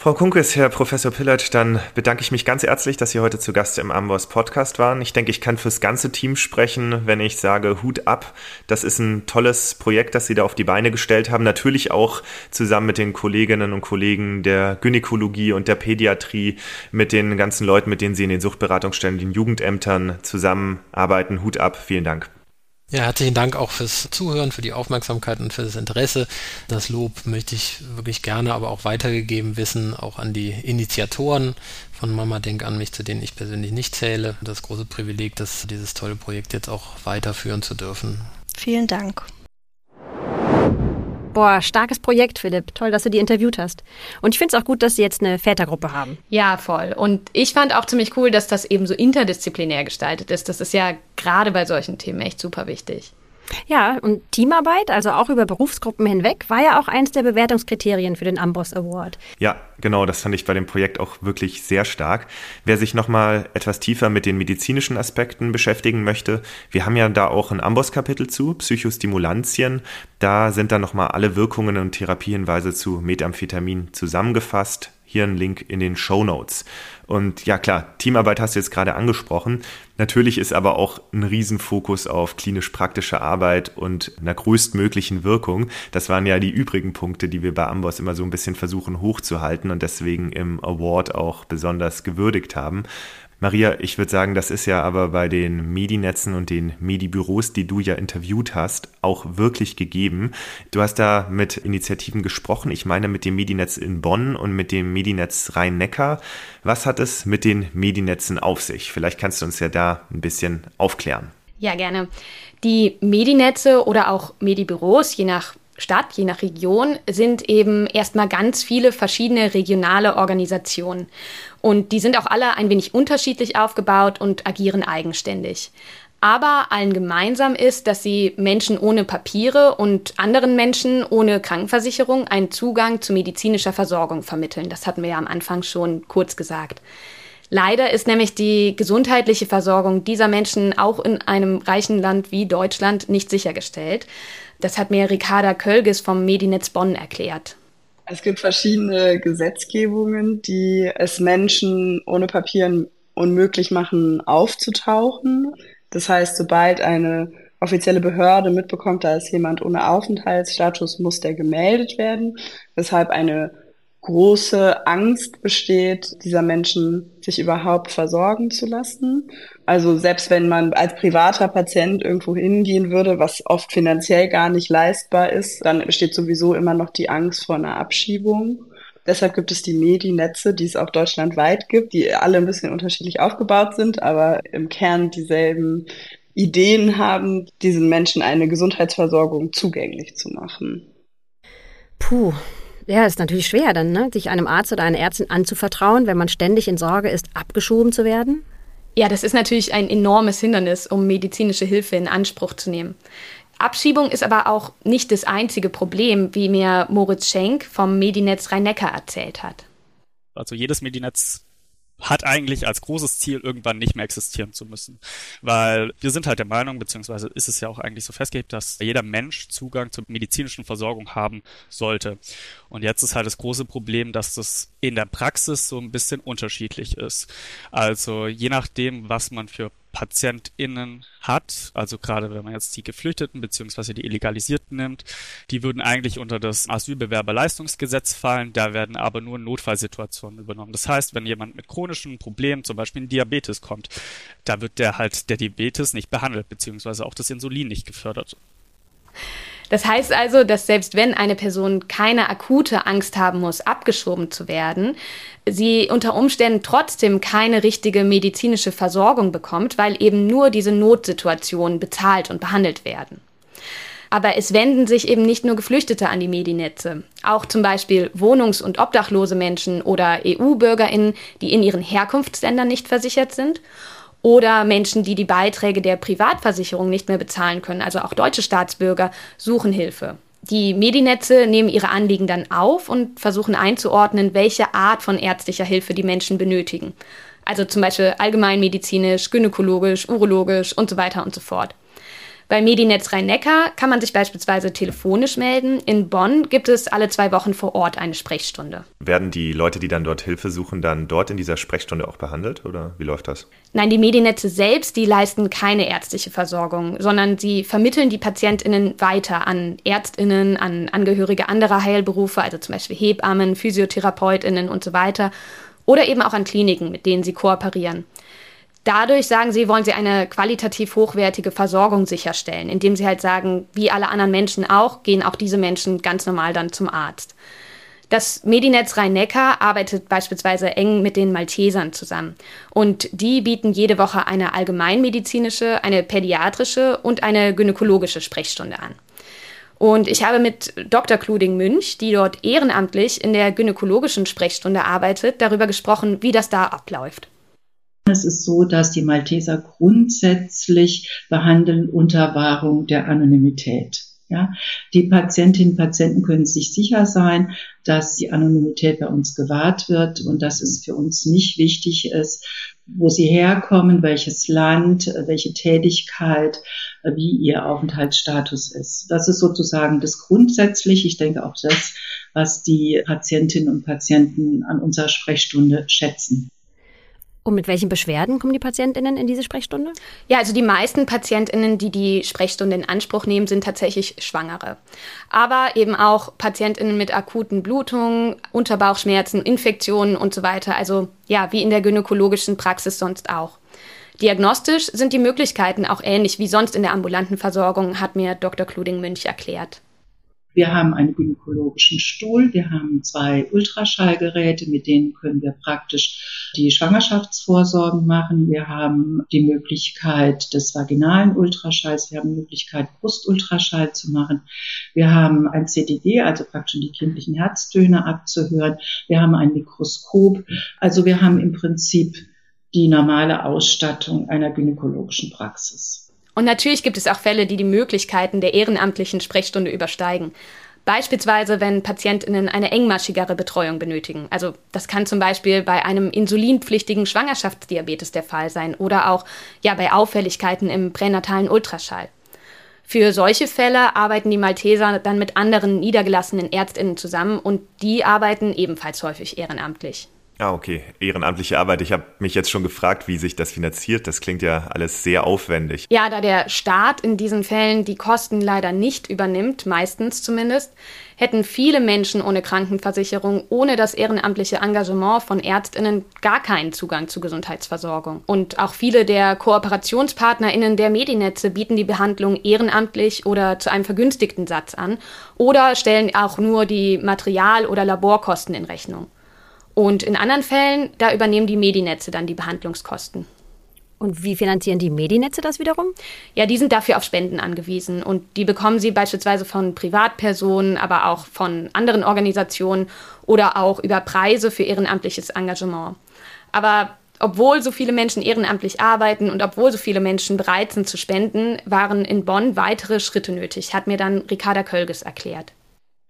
Frau Kunkes, Herr Professor Pillert, dann bedanke ich mich ganz herzlich, dass Sie heute zu Gast im Amboss Podcast waren. Ich denke, ich kann fürs ganze Team sprechen, wenn ich sage Hut ab. Das ist ein tolles Projekt, das Sie da auf die Beine gestellt haben. Natürlich auch zusammen mit den Kolleginnen und Kollegen der Gynäkologie und der Pädiatrie, mit den ganzen Leuten, mit denen Sie in den Suchtberatungsstellen, den Jugendämtern zusammenarbeiten. Hut ab. Vielen Dank. Ja, herzlichen Dank auch fürs Zuhören, für die Aufmerksamkeit und für das Interesse. Das Lob möchte ich wirklich gerne aber auch weitergegeben wissen, auch an die Initiatoren von Mama Denk an mich, zu denen ich persönlich nicht zähle. Das große Privileg, das dieses tolle Projekt jetzt auch weiterführen zu dürfen. Vielen Dank. Boah, starkes Projekt, Philipp. Toll, dass du die interviewt hast. Und ich finde es auch gut, dass sie jetzt eine Vätergruppe haben. Ja, voll. Und ich fand auch ziemlich cool, dass das eben so interdisziplinär gestaltet ist. Das ist ja gerade bei solchen Themen echt super wichtig. Ja, und Teamarbeit, also auch über Berufsgruppen hinweg, war ja auch eines der Bewertungskriterien für den Amboss Award. Ja, genau, das fand ich bei dem Projekt auch wirklich sehr stark. Wer sich nochmal etwas tiefer mit den medizinischen Aspekten beschäftigen möchte, wir haben ja da auch ein Amboss-Kapitel zu, Psychostimulantien. Da sind dann nochmal alle Wirkungen und Therapiehinweise zu Methamphetamin zusammengefasst Hier ein Link in den Show Notes. Und ja klar, Teamarbeit hast du jetzt gerade angesprochen. Natürlich ist aber auch ein Riesenfokus auf klinisch-praktische Arbeit und einer größtmöglichen Wirkung. Das waren ja die übrigen Punkte, die wir bei Amboss immer so ein bisschen versuchen hochzuhalten und deswegen im Award auch besonders gewürdigt haben. Maria, ich würde sagen, das ist ja aber bei den Medinetzen und den Medibüros, die du ja interviewt hast, auch wirklich gegeben. Du hast da mit Initiativen gesprochen, ich meine mit dem Medinetz in Bonn und mit dem Medinetz Rhein-Neckar. Was hat es mit den Medinetzen auf sich? Vielleicht kannst du uns ja da ein bisschen aufklären. Ja, gerne. Die Medinetze oder auch Medibüros, je nach Stadt, je nach Region, sind eben erstmal ganz viele verschiedene regionale Organisationen. Und die sind auch alle ein wenig unterschiedlich aufgebaut und agieren eigenständig. Aber allen gemeinsam ist, dass sie Menschen ohne Papiere und anderen Menschen ohne Krankenversicherung einen Zugang zu medizinischer Versorgung vermitteln. Das hatten wir ja am Anfang schon kurz gesagt. Leider ist nämlich die gesundheitliche Versorgung dieser Menschen auch in einem reichen Land wie Deutschland nicht sichergestellt. Das hat mir Ricarda Kölges vom Medinetz Bonn erklärt. Es gibt verschiedene Gesetzgebungen, die es Menschen ohne Papieren unmöglich machen, aufzutauchen. Das heißt, sobald eine offizielle Behörde mitbekommt, da ist jemand ohne Aufenthaltsstatus, muss der gemeldet werden, weshalb eine große Angst besteht, dieser Menschen sich überhaupt versorgen zu lassen. Also selbst wenn man als privater Patient irgendwo hingehen würde, was oft finanziell gar nicht leistbar ist, dann besteht sowieso immer noch die Angst vor einer Abschiebung. Deshalb gibt es die Medinetze, die es auch deutschlandweit gibt, die alle ein bisschen unterschiedlich aufgebaut sind, aber im Kern dieselben Ideen haben, diesen Menschen eine Gesundheitsversorgung zugänglich zu machen. Puh, ja, ist natürlich schwer dann, ne? sich einem Arzt oder einer Ärztin anzuvertrauen, wenn man ständig in Sorge ist, abgeschoben zu werden. Ja, das ist natürlich ein enormes Hindernis, um medizinische Hilfe in Anspruch zu nehmen. Abschiebung ist aber auch nicht das einzige Problem, wie mir Moritz Schenk vom Medinetz Rhein-Neckar erzählt hat. Also jedes Medinetz hat eigentlich als großes Ziel, irgendwann nicht mehr existieren zu müssen. Weil wir sind halt der Meinung, beziehungsweise ist es ja auch eigentlich so festgelegt, dass jeder Mensch Zugang zur medizinischen Versorgung haben sollte. Und jetzt ist halt das große Problem, dass das in der Praxis so ein bisschen unterschiedlich ist. Also je nachdem, was man für PatientInnen hat, also gerade wenn man jetzt die Geflüchteten beziehungsweise die Illegalisierten nimmt, die würden eigentlich unter das Asylbewerberleistungsgesetz fallen, da werden aber nur Notfallsituationen übernommen. Das heißt, wenn jemand mit chronischen Problemen, zum Beispiel Diabetes kommt, da wird der halt der Diabetes nicht behandelt, beziehungsweise auch das Insulin nicht gefördert. Das heißt also, dass selbst wenn eine Person keine akute Angst haben muss, abgeschoben zu werden, sie unter Umständen trotzdem keine richtige medizinische Versorgung bekommt, weil eben nur diese Notsituationen bezahlt und behandelt werden. Aber es wenden sich eben nicht nur Geflüchtete an die Medinetze. Auch zum Beispiel wohnungs- und obdachlose Menschen oder EU-BürgerInnen, die in ihren Herkunftsländern nicht versichert sind oder Menschen, die die Beiträge der Privatversicherung nicht mehr bezahlen können, also auch deutsche Staatsbürger, suchen Hilfe. Die Medinetze nehmen ihre Anliegen dann auf und versuchen einzuordnen, welche Art von ärztlicher Hilfe die Menschen benötigen. Also zum Beispiel allgemeinmedizinisch, gynäkologisch, urologisch und so weiter und so fort. Bei Medinetz Rhein-Neckar kann man sich beispielsweise telefonisch melden. In Bonn gibt es alle zwei Wochen vor Ort eine Sprechstunde. Werden die Leute, die dann dort Hilfe suchen, dann dort in dieser Sprechstunde auch behandelt oder wie läuft das? Nein, die Medinetze selbst, die leisten keine ärztliche Versorgung, sondern sie vermitteln die PatientInnen weiter an ÄrztInnen, an Angehörige anderer Heilberufe, also zum Beispiel Hebammen, PhysiotherapeutInnen und so weiter. Oder eben auch an Kliniken, mit denen sie kooperieren. Dadurch sagen sie, wollen sie eine qualitativ hochwertige Versorgung sicherstellen, indem sie halt sagen, wie alle anderen Menschen auch, gehen auch diese Menschen ganz normal dann zum Arzt. Das Medinetz Rhein-Neckar arbeitet beispielsweise eng mit den Maltesern zusammen. Und die bieten jede Woche eine allgemeinmedizinische, eine pädiatrische und eine gynäkologische Sprechstunde an. Und ich habe mit Dr. Kluding Münch, die dort ehrenamtlich in der gynäkologischen Sprechstunde arbeitet, darüber gesprochen, wie das da abläuft. Es ist so, dass die Malteser grundsätzlich behandeln unter Wahrung der Anonymität. Ja, die Patientinnen und Patienten können sich sicher sein, dass die Anonymität bei uns gewahrt wird und dass es für uns nicht wichtig ist, wo sie herkommen, welches Land, welche Tätigkeit, wie ihr Aufenthaltsstatus ist. Das ist sozusagen das grundsätzlich. Ich denke auch das was die Patientinnen und Patienten an unserer Sprechstunde schätzen. Und mit welchen Beschwerden kommen die PatientInnen in diese Sprechstunde? Ja, also die meisten PatientInnen, die die Sprechstunde in Anspruch nehmen, sind tatsächlich Schwangere. Aber eben auch PatientInnen mit akuten Blutungen, Unterbauchschmerzen, Infektionen und so weiter. Also ja, wie in der gynäkologischen Praxis sonst auch. Diagnostisch sind die Möglichkeiten auch ähnlich wie sonst in der ambulanten Versorgung, hat mir Dr. Kluding-Münch erklärt. Wir haben einen gynäkologischen Stuhl, wir haben zwei Ultraschallgeräte, mit denen können wir praktisch die Schwangerschaftsvorsorgen machen. Wir haben die Möglichkeit des vaginalen Ultraschalls, wir haben die Möglichkeit, Brustultraschall zu machen. Wir haben ein CDG, also praktisch die kindlichen Herztöne abzuhören. Wir haben ein Mikroskop. Also wir haben im Prinzip die normale Ausstattung einer gynäkologischen Praxis. Und natürlich gibt es auch Fälle, die die Möglichkeiten der ehrenamtlichen Sprechstunde übersteigen. Beispielsweise, wenn PatientInnen eine engmaschigere Betreuung benötigen. Also das kann zum Beispiel bei einem insulinpflichtigen Schwangerschaftsdiabetes der Fall sein oder auch ja bei Auffälligkeiten im pränatalen Ultraschall. Für solche Fälle arbeiten die Malteser dann mit anderen niedergelassenen Ärztinnen zusammen und die arbeiten ebenfalls häufig ehrenamtlich. Ah, okay. Ehrenamtliche Arbeit. Ich habe mich jetzt schon gefragt, wie sich das finanziert. Das klingt ja alles sehr aufwendig. Ja, da der Staat in diesen Fällen die Kosten leider nicht übernimmt, meistens zumindest, hätten viele Menschen ohne Krankenversicherung, ohne das ehrenamtliche Engagement von Ärztinnen gar keinen Zugang zu Gesundheitsversorgung. Und auch viele der Kooperationspartnerinnen der Medinetze bieten die Behandlung ehrenamtlich oder zu einem vergünstigten Satz an oder stellen auch nur die Material- oder Laborkosten in Rechnung. Und in anderen Fällen, da übernehmen die Medinetze dann die Behandlungskosten. Und wie finanzieren die Medinetze das wiederum? Ja, die sind dafür auf Spenden angewiesen und die bekommen sie beispielsweise von Privatpersonen, aber auch von anderen Organisationen oder auch über Preise für ehrenamtliches Engagement. Aber obwohl so viele Menschen ehrenamtlich arbeiten und obwohl so viele Menschen bereit sind zu spenden, waren in Bonn weitere Schritte nötig, hat mir dann Ricarda Kölges erklärt.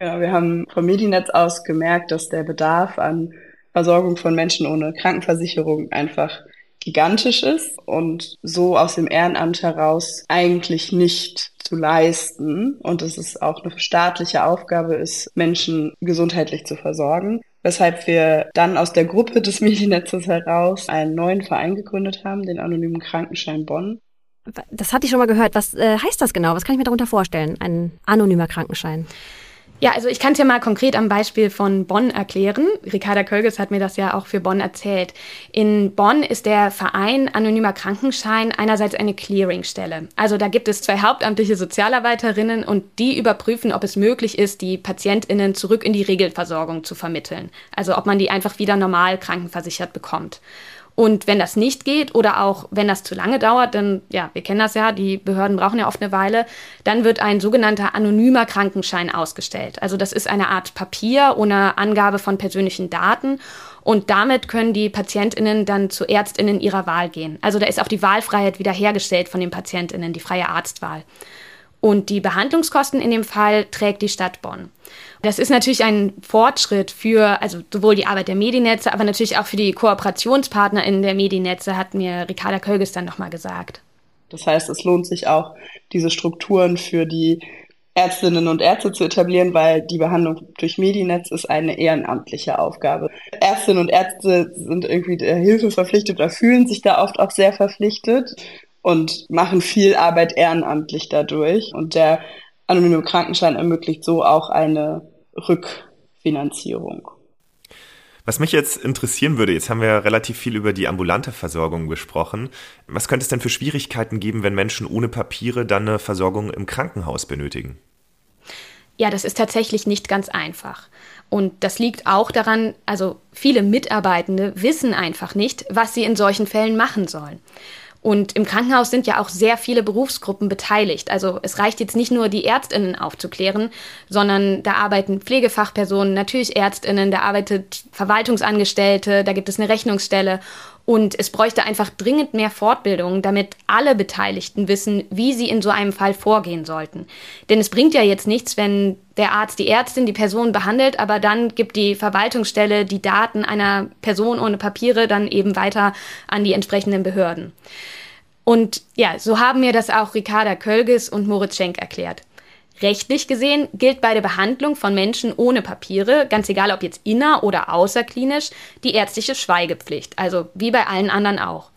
Ja, wir haben vom Medinetz aus gemerkt, dass der Bedarf an Versorgung von Menschen ohne Krankenversicherung einfach gigantisch ist und so aus dem Ehrenamt heraus eigentlich nicht zu leisten und dass es auch eine staatliche Aufgabe ist, Menschen gesundheitlich zu versorgen. Weshalb wir dann aus der Gruppe des Mediennetzes heraus einen neuen Verein gegründet haben, den Anonymen Krankenschein Bonn. Das hatte ich schon mal gehört. Was äh, heißt das genau? Was kann ich mir darunter vorstellen? Ein anonymer Krankenschein? Ja, also ich kann es ja mal konkret am Beispiel von Bonn erklären. Ricarda Kölges hat mir das ja auch für Bonn erzählt. In Bonn ist der Verein Anonymer Krankenschein einerseits eine Clearingstelle. Also da gibt es zwei hauptamtliche Sozialarbeiterinnen und die überprüfen, ob es möglich ist, die PatientInnen zurück in die Regelversorgung zu vermitteln. Also ob man die einfach wieder normal krankenversichert bekommt. Und wenn das nicht geht oder auch wenn das zu lange dauert, dann, ja, wir kennen das ja, die Behörden brauchen ja oft eine Weile, dann wird ein sogenannter anonymer Krankenschein ausgestellt. Also das ist eine Art Papier ohne Angabe von persönlichen Daten und damit können die PatientInnen dann zu ÄrztInnen ihrer Wahl gehen. Also da ist auch die Wahlfreiheit wiederhergestellt von den PatientInnen, die freie Arztwahl. Und die Behandlungskosten in dem Fall trägt die Stadt Bonn. Das ist natürlich ein Fortschritt für also sowohl die Arbeit der Medinetze, aber natürlich auch für die KooperationspartnerInnen der Medinetze, hat mir Ricarda Kölges dann nochmal gesagt. Das heißt, es lohnt sich auch, diese Strukturen für die Ärztinnen und Ärzte zu etablieren, weil die Behandlung durch Medinetz ist eine ehrenamtliche Aufgabe. Ärztinnen und Ärzte sind irgendwie der Hilfe verpflichtet oder fühlen sich da oft auch sehr verpflichtet und machen viel Arbeit ehrenamtlich dadurch. Und der anonyme Krankenschein ermöglicht so auch eine Rückfinanzierung. Was mich jetzt interessieren würde, jetzt haben wir relativ viel über die ambulante Versorgung gesprochen. Was könnte es denn für Schwierigkeiten geben, wenn Menschen ohne Papiere dann eine Versorgung im Krankenhaus benötigen? Ja, das ist tatsächlich nicht ganz einfach. Und das liegt auch daran, also viele Mitarbeitende wissen einfach nicht, was sie in solchen Fällen machen sollen. Und im Krankenhaus sind ja auch sehr viele Berufsgruppen beteiligt. Also es reicht jetzt nicht nur, die Ärztinnen aufzuklären, sondern da arbeiten Pflegefachpersonen, natürlich Ärztinnen, da arbeitet Verwaltungsangestellte, da gibt es eine Rechnungsstelle. Und es bräuchte einfach dringend mehr Fortbildung, damit alle Beteiligten wissen, wie sie in so einem Fall vorgehen sollten. Denn es bringt ja jetzt nichts, wenn der Arzt die Ärztin die Person behandelt, aber dann gibt die Verwaltungsstelle die Daten einer Person ohne Papiere dann eben weiter an die entsprechenden Behörden. Und ja, so haben mir das auch Ricarda Kölges und Moritz Schenk erklärt. Rechtlich gesehen gilt bei der Behandlung von Menschen ohne Papiere, ganz egal ob jetzt inner- oder außerklinisch, die ärztliche Schweigepflicht, also wie bei allen anderen auch.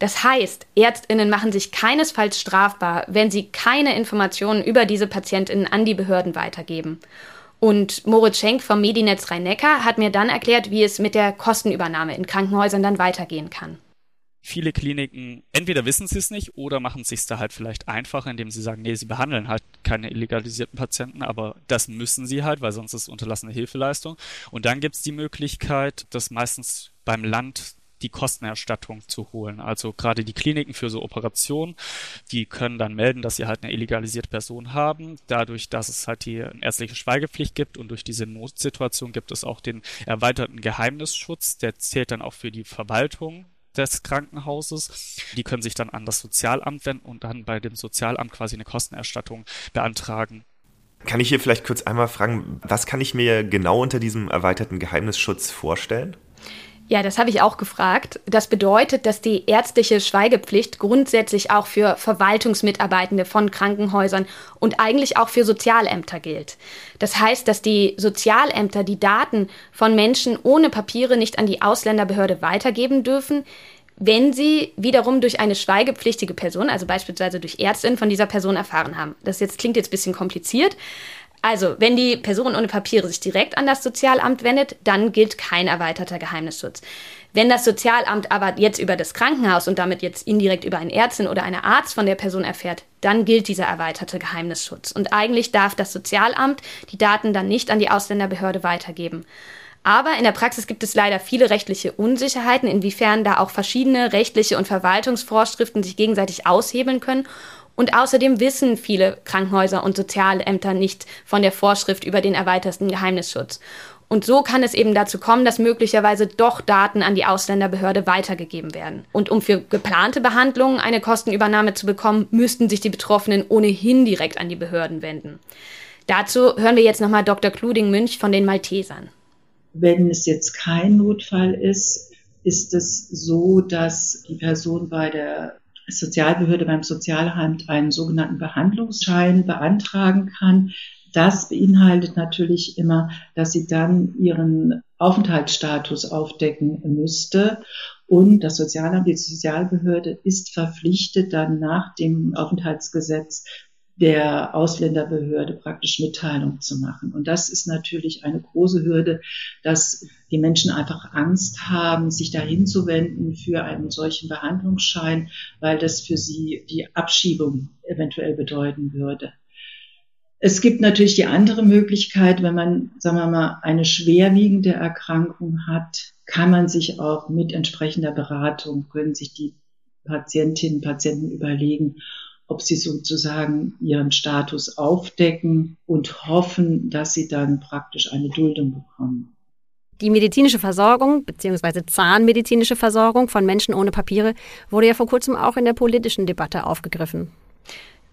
Das heißt, Ärztinnen machen sich keinesfalls strafbar, wenn sie keine Informationen über diese Patientinnen an die Behörden weitergeben. Und Moritz Schenk vom Medinetz Rhein-Neckar hat mir dann erklärt, wie es mit der Kostenübernahme in Krankenhäusern dann weitergehen kann. Viele Kliniken, entweder wissen sie es nicht oder machen es sich da halt vielleicht einfacher, indem sie sagen, nee, sie behandeln halt keine illegalisierten Patienten, aber das müssen sie halt, weil sonst ist es unterlassene Hilfeleistung. Und dann gibt es die Möglichkeit, das meistens beim Land die Kostenerstattung zu holen. Also gerade die Kliniken für so Operationen, die können dann melden, dass sie halt eine illegalisierte Person haben. Dadurch, dass es halt die ärztliche Schweigepflicht gibt und durch diese Notsituation gibt es auch den erweiterten Geheimnisschutz. Der zählt dann auch für die Verwaltung des Krankenhauses. Die können sich dann an das Sozialamt wenden und dann bei dem Sozialamt quasi eine Kostenerstattung beantragen. Kann ich hier vielleicht kurz einmal fragen, was kann ich mir genau unter diesem erweiterten Geheimnisschutz vorstellen? Ja, das habe ich auch gefragt. Das bedeutet, dass die ärztliche Schweigepflicht grundsätzlich auch für Verwaltungsmitarbeitende von Krankenhäusern und eigentlich auch für Sozialämter gilt. Das heißt, dass die Sozialämter die Daten von Menschen ohne Papiere nicht an die Ausländerbehörde weitergeben dürfen, wenn sie wiederum durch eine schweigepflichtige Person, also beispielsweise durch Ärztin, von dieser Person erfahren haben. Das jetzt klingt jetzt bisschen kompliziert, also, wenn die Person ohne Papiere sich direkt an das Sozialamt wendet, dann gilt kein erweiterter Geheimnisschutz. Wenn das Sozialamt aber jetzt über das Krankenhaus und damit jetzt indirekt über eine Ärztin oder einen Arzt von der Person erfährt, dann gilt dieser erweiterte Geheimnisschutz. Und eigentlich darf das Sozialamt die Daten dann nicht an die Ausländerbehörde weitergeben. Aber in der Praxis gibt es leider viele rechtliche Unsicherheiten, inwiefern da auch verschiedene rechtliche und Verwaltungsvorschriften sich gegenseitig aushebeln können und außerdem wissen viele Krankenhäuser und Sozialämter nicht von der Vorschrift über den erweiterten Geheimnisschutz. Und so kann es eben dazu kommen, dass möglicherweise doch Daten an die Ausländerbehörde weitergegeben werden. Und um für geplante Behandlungen eine Kostenübernahme zu bekommen, müssten sich die Betroffenen ohnehin direkt an die Behörden wenden. Dazu hören wir jetzt nochmal Dr. Kluding-Münch von den Maltesern. Wenn es jetzt kein Notfall ist, ist es so, dass die Person bei der Sozialbehörde beim Sozialamt einen sogenannten Behandlungsschein beantragen kann. Das beinhaltet natürlich immer, dass sie dann ihren Aufenthaltsstatus aufdecken müsste. Und das Sozialamt, die Sozialbehörde ist verpflichtet, dann nach dem Aufenthaltsgesetz der Ausländerbehörde praktisch Mitteilung zu machen. Und das ist natürlich eine große Hürde, dass die Menschen einfach Angst haben, sich dahin zu wenden für einen solchen Behandlungsschein, weil das für sie die Abschiebung eventuell bedeuten würde. Es gibt natürlich die andere Möglichkeit, wenn man, sagen wir mal, eine schwerwiegende Erkrankung hat, kann man sich auch mit entsprechender Beratung, können sich die Patientinnen und Patienten überlegen, ob sie sozusagen ihren Status aufdecken und hoffen, dass sie dann praktisch eine Duldung bekommen. Die medizinische Versorgung bzw. zahnmedizinische Versorgung von Menschen ohne Papiere wurde ja vor kurzem auch in der politischen Debatte aufgegriffen.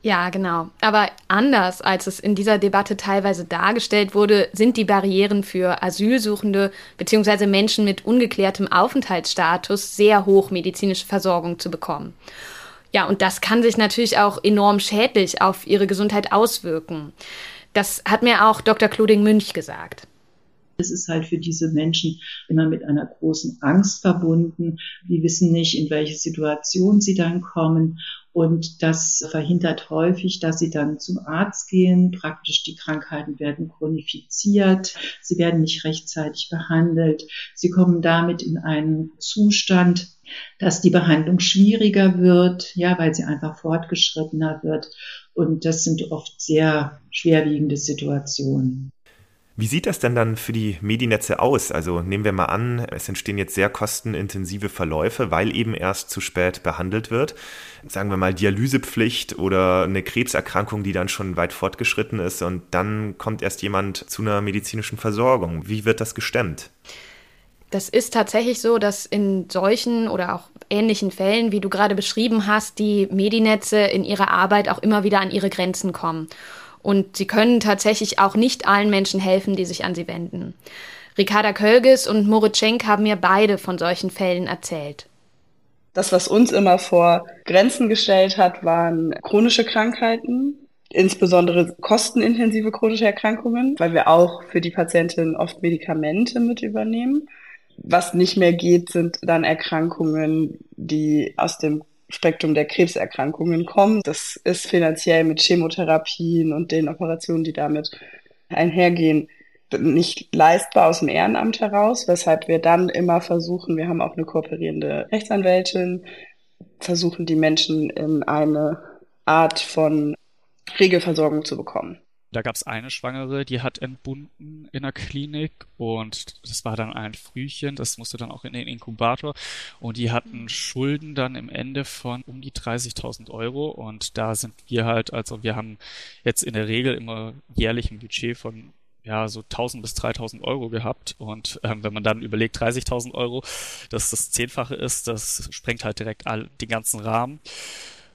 Ja, genau. Aber anders als es in dieser Debatte teilweise dargestellt wurde, sind die Barrieren für Asylsuchende bzw. Menschen mit ungeklärtem Aufenthaltsstatus sehr hoch, medizinische Versorgung zu bekommen. Ja, und das kann sich natürlich auch enorm schädlich auf ihre Gesundheit auswirken. Das hat mir auch Dr. Kluding Münch gesagt. Es ist halt für diese Menschen immer mit einer großen Angst verbunden. Die wissen nicht, in welche Situation sie dann kommen. Und das verhindert häufig, dass sie dann zum Arzt gehen. Praktisch die Krankheiten werden chronifiziert. Sie werden nicht rechtzeitig behandelt. Sie kommen damit in einen Zustand, dass die Behandlung schwieriger wird, ja, weil sie einfach fortgeschrittener wird. Und das sind oft sehr schwerwiegende Situationen. Wie sieht das denn dann für die Medinetze aus? Also nehmen wir mal an, es entstehen jetzt sehr kostenintensive Verläufe, weil eben erst zu spät behandelt wird. Sagen wir mal Dialysepflicht oder eine Krebserkrankung, die dann schon weit fortgeschritten ist und dann kommt erst jemand zu einer medizinischen Versorgung. Wie wird das gestemmt? Das ist tatsächlich so, dass in solchen oder auch ähnlichen Fällen, wie du gerade beschrieben hast, die Medinetze in ihrer Arbeit auch immer wieder an ihre Grenzen kommen. Und sie können tatsächlich auch nicht allen Menschen helfen, die sich an sie wenden. Ricarda Kölges und Moritz Schenk haben mir beide von solchen Fällen erzählt. Das, was uns immer vor Grenzen gestellt hat, waren chronische Krankheiten, insbesondere kostenintensive chronische Erkrankungen, weil wir auch für die Patientin oft Medikamente mit übernehmen. Was nicht mehr geht, sind dann Erkrankungen, die aus dem Spektrum der Krebserkrankungen kommen. Das ist finanziell mit Chemotherapien und den Operationen, die damit einhergehen, nicht leistbar aus dem Ehrenamt heraus, weshalb wir dann immer versuchen, wir haben auch eine kooperierende Rechtsanwältin, versuchen die Menschen in eine Art von Regelversorgung zu bekommen. Da gab es eine Schwangere, die hat entbunden in der Klinik und das war dann ein Frühchen, das musste dann auch in den Inkubator und die hatten Schulden dann im Ende von um die 30.000 Euro und da sind wir halt, also wir haben jetzt in der Regel immer jährlich ein Budget von ja, so 1000 bis 3000 Euro gehabt. Und ähm, wenn man dann überlegt, 30.000 Euro, dass das Zehnfache ist, das sprengt halt direkt all, den ganzen Rahmen.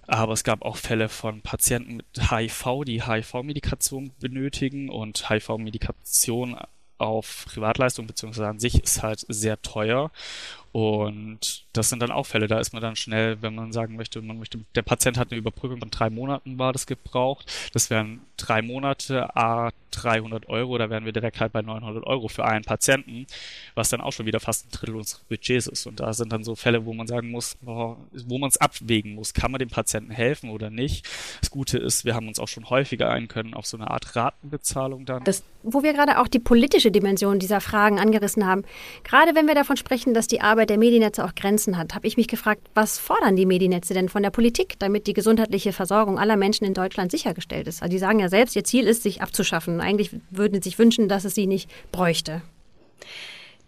Aber es gab auch Fälle von Patienten mit HIV, die HIV-Medikation benötigen und HIV-Medikation auf Privatleistung beziehungsweise an sich ist halt sehr teuer. Und das sind dann auch Fälle, da ist man dann schnell, wenn man sagen möchte, man möchte, der Patient hat eine Überbrückung von drei Monaten war das gebraucht. Das wären drei Monate, a 300 Euro, da wären wir direkt halt bei 900 Euro für einen Patienten, was dann auch schon wieder fast ein Drittel unseres Budgets ist. Und da sind dann so Fälle, wo man sagen muss, wo man es abwägen muss, kann man dem Patienten helfen oder nicht. Das Gute ist, wir haben uns auch schon häufiger ein können auf so eine Art Ratenbezahlung dann. Das, wo wir gerade auch die politische Dimension dieser Fragen angerissen haben, gerade wenn wir davon sprechen, dass die Arbeit Arbeit der Medienetze auch Grenzen hat, habe ich mich gefragt, was fordern die Medienetze denn von der Politik, damit die gesundheitliche Versorgung aller Menschen in Deutschland sichergestellt ist? Also die sagen ja selbst, ihr Ziel ist, sich abzuschaffen. Eigentlich würden sie sich wünschen, dass es sie nicht bräuchte.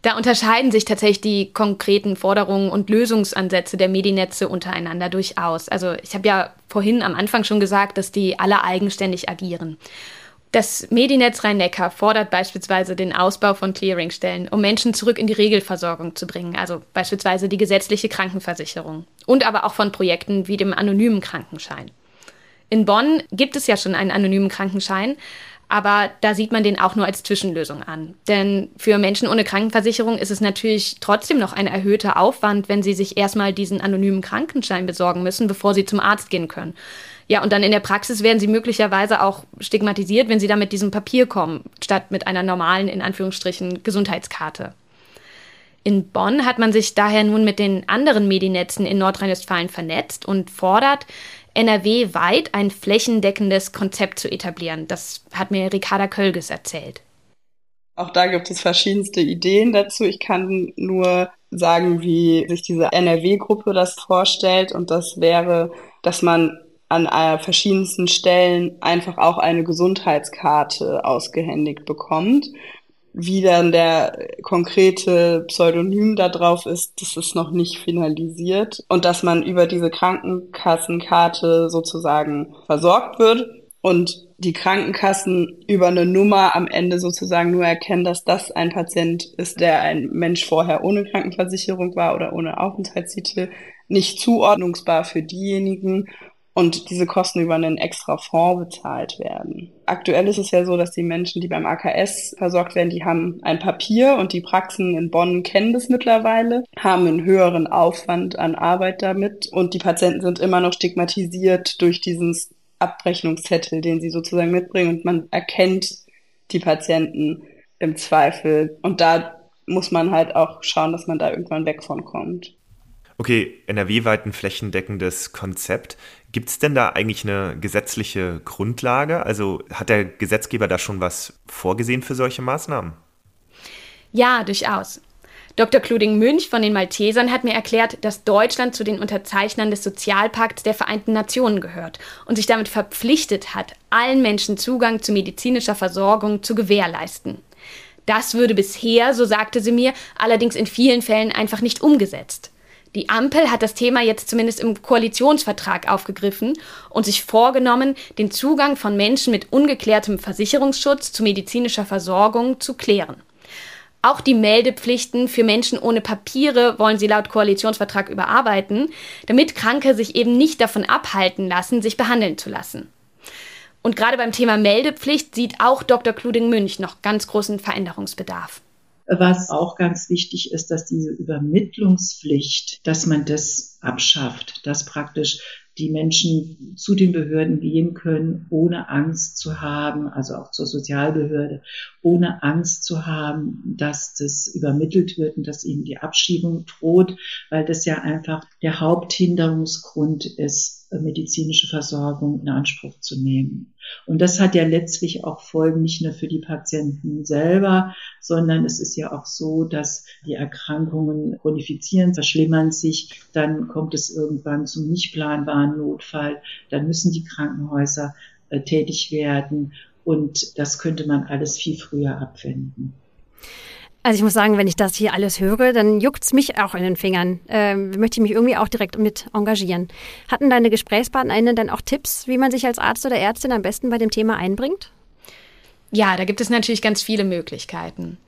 Da unterscheiden sich tatsächlich die konkreten Forderungen und Lösungsansätze der Medienetze untereinander durchaus. Also ich habe ja vorhin am Anfang schon gesagt, dass die alle eigenständig agieren. Das Medienetz Rhein-Neckar fordert beispielsweise den Ausbau von Clearingstellen, um Menschen zurück in die Regelversorgung zu bringen, also beispielsweise die gesetzliche Krankenversicherung. Und aber auch von Projekten wie dem anonymen Krankenschein. In Bonn gibt es ja schon einen anonymen Krankenschein, aber da sieht man den auch nur als Zwischenlösung an. Denn für Menschen ohne Krankenversicherung ist es natürlich trotzdem noch ein erhöhter Aufwand, wenn sie sich erstmal diesen anonymen Krankenschein besorgen müssen, bevor sie zum Arzt gehen können. Ja, und dann in der Praxis werden sie möglicherweise auch stigmatisiert, wenn sie da mit diesem Papier kommen, statt mit einer normalen, in Anführungsstrichen, Gesundheitskarte. In Bonn hat man sich daher nun mit den anderen Medinetzen in Nordrhein-Westfalen vernetzt und fordert, NRW-weit ein flächendeckendes Konzept zu etablieren. Das hat mir Ricarda Kölges erzählt. Auch da gibt es verschiedenste Ideen dazu. Ich kann nur sagen, wie sich diese NRW-Gruppe das vorstellt. Und das wäre, dass man an äh, verschiedensten Stellen einfach auch eine Gesundheitskarte ausgehändigt bekommt. Wie dann der konkrete Pseudonym da drauf ist, das ist noch nicht finalisiert. Und dass man über diese Krankenkassenkarte sozusagen versorgt wird und die Krankenkassen über eine Nummer am Ende sozusagen nur erkennen, dass das ein Patient ist, der ein Mensch vorher ohne Krankenversicherung war oder ohne Aufenthaltstitel, nicht zuordnungsbar für diejenigen und diese Kosten über einen extra Fonds bezahlt werden. Aktuell ist es ja so, dass die Menschen, die beim AKS versorgt werden, die haben ein Papier und die Praxen in Bonn kennen das mittlerweile, haben einen höheren Aufwand an Arbeit damit und die Patienten sind immer noch stigmatisiert durch diesen Abrechnungszettel, den sie sozusagen mitbringen und man erkennt die Patienten im Zweifel und da muss man halt auch schauen, dass man da irgendwann weg von kommt. Okay, NRW-weit ein flächendeckendes Konzept. Gibt es denn da eigentlich eine gesetzliche Grundlage? Also hat der Gesetzgeber da schon was vorgesehen für solche Maßnahmen? Ja, durchaus. Dr. Kluding Münch von den Maltesern hat mir erklärt, dass Deutschland zu den Unterzeichnern des Sozialpakts der Vereinten Nationen gehört und sich damit verpflichtet hat, allen Menschen Zugang zu medizinischer Versorgung zu gewährleisten. Das würde bisher, so sagte sie mir, allerdings in vielen Fällen einfach nicht umgesetzt. Die Ampel hat das Thema jetzt zumindest im Koalitionsvertrag aufgegriffen und sich vorgenommen, den Zugang von Menschen mit ungeklärtem Versicherungsschutz zu medizinischer Versorgung zu klären. Auch die Meldepflichten für Menschen ohne Papiere wollen sie laut Koalitionsvertrag überarbeiten, damit Kranke sich eben nicht davon abhalten lassen, sich behandeln zu lassen. Und gerade beim Thema Meldepflicht sieht auch Dr. Kluding Münch noch ganz großen Veränderungsbedarf. Was auch ganz wichtig ist, dass diese Übermittlungspflicht, dass man das abschafft, dass praktisch die Menschen zu den Behörden gehen können, ohne Angst zu haben, also auch zur Sozialbehörde, ohne Angst zu haben, dass das übermittelt wird und dass ihnen die Abschiebung droht, weil das ja einfach der Haupthinderungsgrund ist, medizinische Versorgung in Anspruch zu nehmen. Und das hat ja letztlich auch Folgen nicht nur für die Patienten selber, sondern es ist ja auch so, dass die Erkrankungen chronifizieren, verschlimmern sich, dann kommt es irgendwann zum nicht planbaren Notfall, dann müssen die Krankenhäuser äh, tätig werden und das könnte man alles viel früher abwenden. Also ich muss sagen, wenn ich das hier alles höre, dann juckt es mich auch in den Fingern. Ähm, möchte ich mich irgendwie auch direkt mit engagieren. Hatten deine GesprächspartnerInnen dann auch Tipps, wie man sich als Arzt oder Ärztin am besten bei dem Thema einbringt? Ja, da gibt es natürlich ganz viele Möglichkeiten.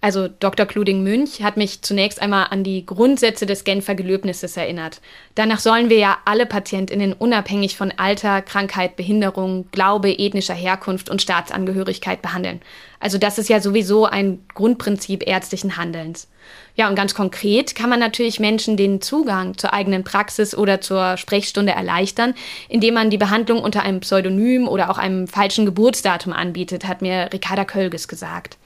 Also Dr. Kluding Münch hat mich zunächst einmal an die Grundsätze des Genfer Gelöbnisses erinnert. Danach sollen wir ja alle Patientinnen unabhängig von Alter, Krankheit, Behinderung, Glaube, ethnischer Herkunft und Staatsangehörigkeit behandeln. Also das ist ja sowieso ein Grundprinzip ärztlichen Handelns. Ja, und ganz konkret kann man natürlich Menschen den Zugang zur eigenen Praxis oder zur Sprechstunde erleichtern, indem man die Behandlung unter einem Pseudonym oder auch einem falschen Geburtsdatum anbietet, hat mir Ricarda Kölges gesagt.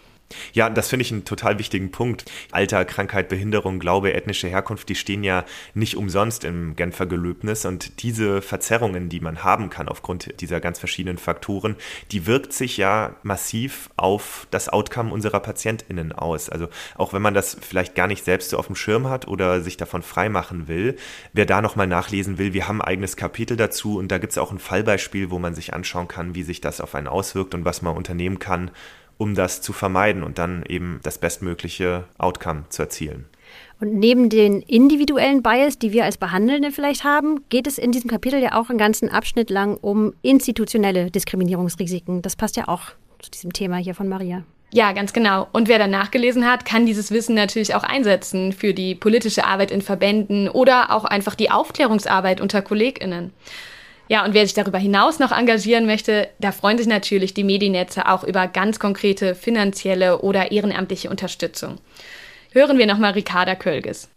Ja, das finde ich einen total wichtigen Punkt. Alter, Krankheit, Behinderung, Glaube, ethnische Herkunft, die stehen ja nicht umsonst im Genfer Gelöbnis. Und diese Verzerrungen, die man haben kann aufgrund dieser ganz verschiedenen Faktoren, die wirkt sich ja massiv auf das Outcome unserer PatientInnen aus. Also auch wenn man das vielleicht gar nicht selbst so auf dem Schirm hat oder sich davon freimachen will, wer da nochmal nachlesen will, wir haben ein eigenes Kapitel dazu und da gibt es auch ein Fallbeispiel, wo man sich anschauen kann, wie sich das auf einen auswirkt und was man unternehmen kann, um das zu vermeiden und dann eben das bestmögliche Outcome zu erzielen. Und neben den individuellen Bias, die wir als Behandelnde vielleicht haben, geht es in diesem Kapitel ja auch einen ganzen Abschnitt lang um institutionelle Diskriminierungsrisiken. Das passt ja auch zu diesem Thema hier von Maria. Ja, ganz genau. Und wer dann nachgelesen hat, kann dieses Wissen natürlich auch einsetzen für die politische Arbeit in Verbänden oder auch einfach die Aufklärungsarbeit unter KollegInnen. Ja, und wer sich darüber hinaus noch engagieren möchte, da freuen sich natürlich die Mediennetze auch über ganz konkrete finanzielle oder ehrenamtliche Unterstützung. Hören wir nochmal Ricarda Kölges.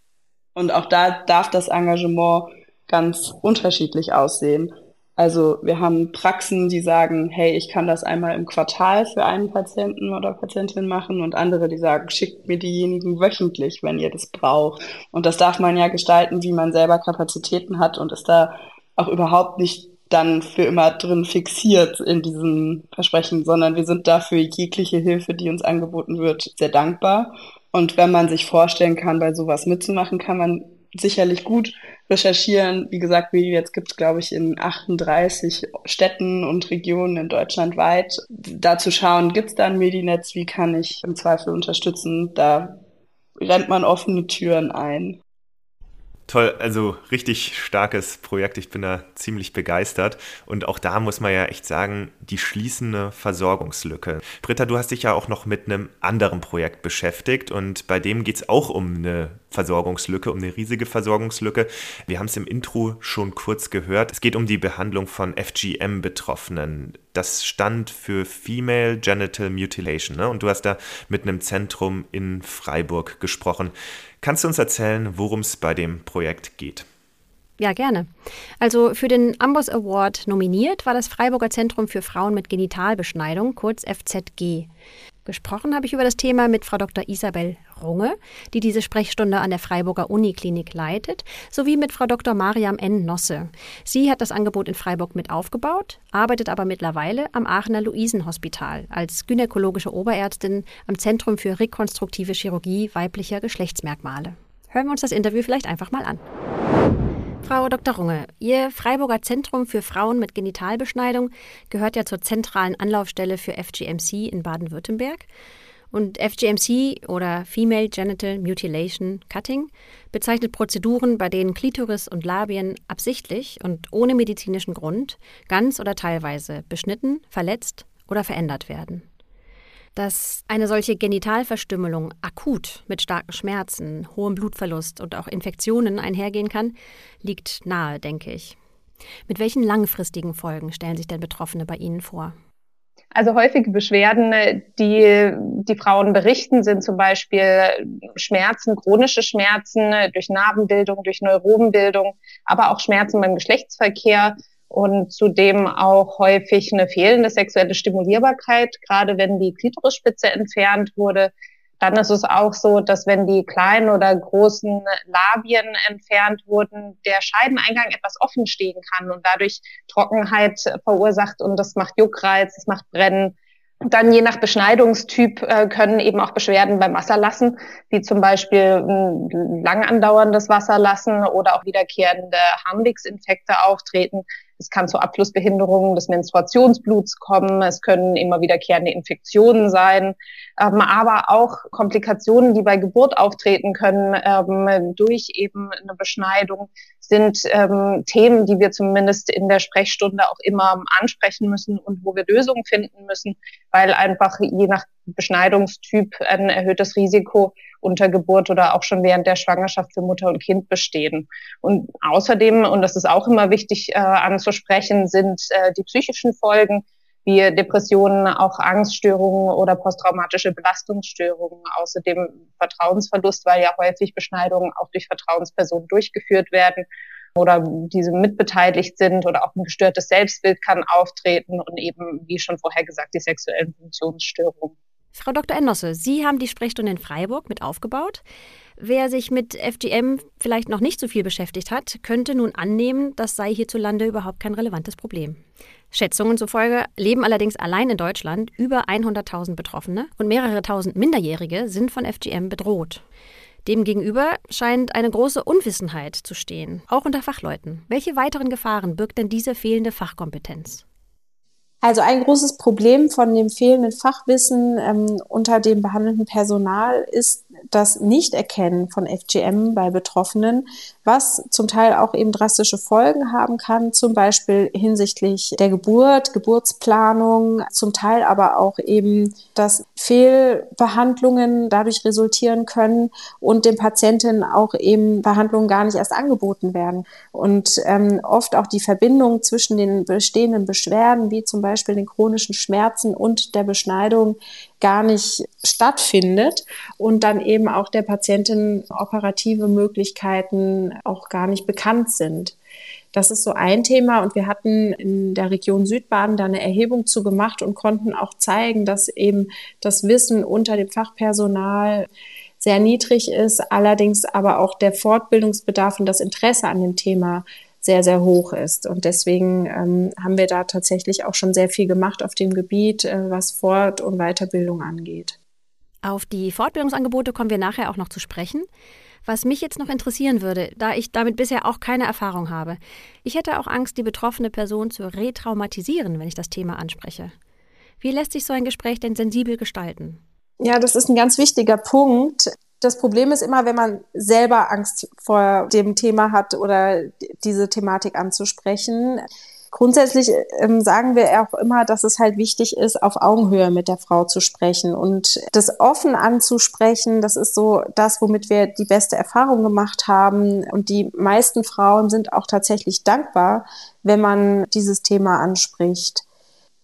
Und auch da darf das Engagement ganz unterschiedlich aussehen. Also wir haben Praxen, die sagen, hey, ich kann das einmal im Quartal für einen Patienten oder Patientin machen und andere, die sagen, schickt mir diejenigen wöchentlich, wenn ihr das braucht. Und das darf man ja gestalten, wie man selber Kapazitäten hat und ist da auch überhaupt nicht dann für immer drin fixiert in diesem Versprechen, sondern wir sind dafür jegliche Hilfe, die uns angeboten wird, sehr dankbar. Und wenn man sich vorstellen kann, bei sowas mitzumachen, kann man sicherlich gut recherchieren. Wie gesagt, jetzt gibt es, glaube ich, in 38 Städten und Regionen in Deutschland weit. Da zu schauen, gibt es da ein Medinetz, wie kann ich im Zweifel unterstützen? Da rennt man offene Türen ein. Toll, also richtig starkes Projekt. Ich bin da ziemlich begeistert. Und auch da muss man ja echt sagen, die schließende Versorgungslücke. Britta, du hast dich ja auch noch mit einem anderen Projekt beschäftigt und bei dem geht es auch um eine Versorgungslücke, um eine riesige Versorgungslücke. Wir haben es im Intro schon kurz gehört. Es geht um die Behandlung von FGM-Betroffenen. Das stand für Female Genital Mutilation. Ne? Und du hast da mit einem Zentrum in Freiburg gesprochen. Kannst du uns erzählen, worum es bei dem Projekt geht? Ja, gerne. Also für den Amboss Award nominiert war das Freiburger Zentrum für Frauen mit Genitalbeschneidung, kurz FZG. Gesprochen habe ich über das Thema mit Frau Dr. Isabel Runge, die diese Sprechstunde an der Freiburger Uniklinik leitet, sowie mit Frau Dr. Mariam N. Nosse. Sie hat das Angebot in Freiburg mit aufgebaut, arbeitet aber mittlerweile am Aachener Luisenhospital als gynäkologische Oberärztin am Zentrum für rekonstruktive Chirurgie weiblicher Geschlechtsmerkmale. Hören wir uns das Interview vielleicht einfach mal an. Frau Dr. Runge, Ihr Freiburger Zentrum für Frauen mit Genitalbeschneidung gehört ja zur zentralen Anlaufstelle für FGMC in Baden-Württemberg. Und FGMC oder Female Genital Mutilation Cutting bezeichnet Prozeduren, bei denen Klitoris und Labien absichtlich und ohne medizinischen Grund ganz oder teilweise beschnitten, verletzt oder verändert werden. Dass eine solche Genitalverstümmelung akut mit starken Schmerzen, hohem Blutverlust und auch Infektionen einhergehen kann, liegt nahe, denke ich. Mit welchen langfristigen Folgen stellen sich denn Betroffene bei Ihnen vor? Also häufige Beschwerden, die die Frauen berichten, sind zum Beispiel Schmerzen, chronische Schmerzen durch Narbenbildung, durch Neurobenbildung, aber auch Schmerzen beim Geschlechtsverkehr und zudem auch häufig eine fehlende sexuelle Stimulierbarkeit, gerade wenn die Klitorisspitze entfernt wurde. Dann ist es auch so, dass wenn die kleinen oder großen Labien entfernt wurden, der Scheideneingang etwas offen stehen kann und dadurch Trockenheit verursacht und das macht Juckreiz, das macht Brennen. Dann je nach Beschneidungstyp äh, können eben auch Beschwerden beim Wasserlassen, wie zum Beispiel ein lang andauerndes Wasserlassen oder auch wiederkehrende Harnwegsinfekte auftreten. Es kann zu Abflussbehinderungen des Menstruationsbluts kommen. Es können immer wiederkehrende Infektionen sein, ähm, aber auch Komplikationen, die bei Geburt auftreten können ähm, durch eben eine Beschneidung, sind ähm, Themen, die wir zumindest in der Sprechstunde auch immer ansprechen müssen und wo wir Lösungen finden müssen, weil einfach je nach Beschneidungstyp ein erhöhtes Risiko unter Geburt oder auch schon während der Schwangerschaft für Mutter und Kind bestehen. Und außerdem, und das ist auch immer wichtig äh, anzusprechen, sind äh, die psychischen Folgen wie Depressionen, auch Angststörungen oder posttraumatische Belastungsstörungen. Außerdem Vertrauensverlust, weil ja häufig Beschneidungen auch durch Vertrauenspersonen durchgeführt werden oder diese mitbeteiligt sind oder auch ein gestörtes Selbstbild kann auftreten und eben, wie schon vorher gesagt, die sexuellen Funktionsstörungen. Frau Dr. Enosse, Sie haben die Sprechstunde in Freiburg mit aufgebaut. Wer sich mit FGM vielleicht noch nicht so viel beschäftigt hat, könnte nun annehmen, das sei hierzulande überhaupt kein relevantes Problem. Schätzungen zufolge leben allerdings allein in Deutschland über 100.000 Betroffene und mehrere tausend Minderjährige sind von FGM bedroht. Demgegenüber scheint eine große Unwissenheit zu stehen, auch unter Fachleuten. Welche weiteren Gefahren birgt denn diese fehlende Fachkompetenz? Also ein großes Problem von dem fehlenden Fachwissen ähm, unter dem behandelnden Personal ist das Nichterkennen von FGM bei Betroffenen, was zum Teil auch eben drastische Folgen haben kann, zum Beispiel hinsichtlich der Geburt, Geburtsplanung, zum Teil aber auch eben, dass Fehlbehandlungen dadurch resultieren können und den Patientinnen auch eben Behandlungen gar nicht erst angeboten werden. Und ähm, oft auch die Verbindung zwischen den bestehenden Beschwerden, wie zum Beispiel den chronischen Schmerzen und der Beschneidung, gar nicht stattfindet und dann eben auch der Patientin operative Möglichkeiten auch gar nicht bekannt sind. Das ist so ein Thema und wir hatten in der Region Südbaden da eine Erhebung zu gemacht und konnten auch zeigen, dass eben das Wissen unter dem Fachpersonal sehr niedrig ist, allerdings aber auch der Fortbildungsbedarf und das Interesse an dem Thema sehr, sehr hoch ist. Und deswegen ähm, haben wir da tatsächlich auch schon sehr viel gemacht auf dem Gebiet, äh, was Fort- und Weiterbildung angeht. Auf die Fortbildungsangebote kommen wir nachher auch noch zu sprechen. Was mich jetzt noch interessieren würde, da ich damit bisher auch keine Erfahrung habe, ich hätte auch Angst, die betroffene Person zu retraumatisieren, wenn ich das Thema anspreche. Wie lässt sich so ein Gespräch denn sensibel gestalten? Ja, das ist ein ganz wichtiger Punkt. Das Problem ist immer, wenn man selber Angst vor dem Thema hat oder diese Thematik anzusprechen. Grundsätzlich ähm, sagen wir auch immer, dass es halt wichtig ist, auf Augenhöhe mit der Frau zu sprechen und das offen anzusprechen. Das ist so das, womit wir die beste Erfahrung gemacht haben. Und die meisten Frauen sind auch tatsächlich dankbar, wenn man dieses Thema anspricht.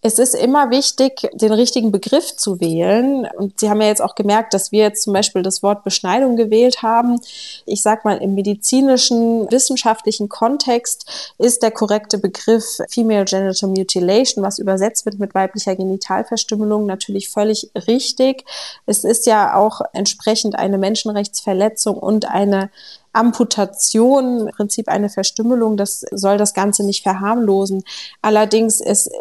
Es ist immer wichtig, den richtigen Begriff zu wählen. Und Sie haben ja jetzt auch gemerkt, dass wir jetzt zum Beispiel das Wort Beschneidung gewählt haben. Ich sage mal, im medizinischen, wissenschaftlichen Kontext ist der korrekte Begriff Female Genital Mutilation, was übersetzt wird mit weiblicher Genitalverstümmelung, natürlich völlig richtig. Es ist ja auch entsprechend eine Menschenrechtsverletzung und eine Amputation, im Prinzip eine Verstümmelung, das soll das Ganze nicht verharmlosen. Allerdings ist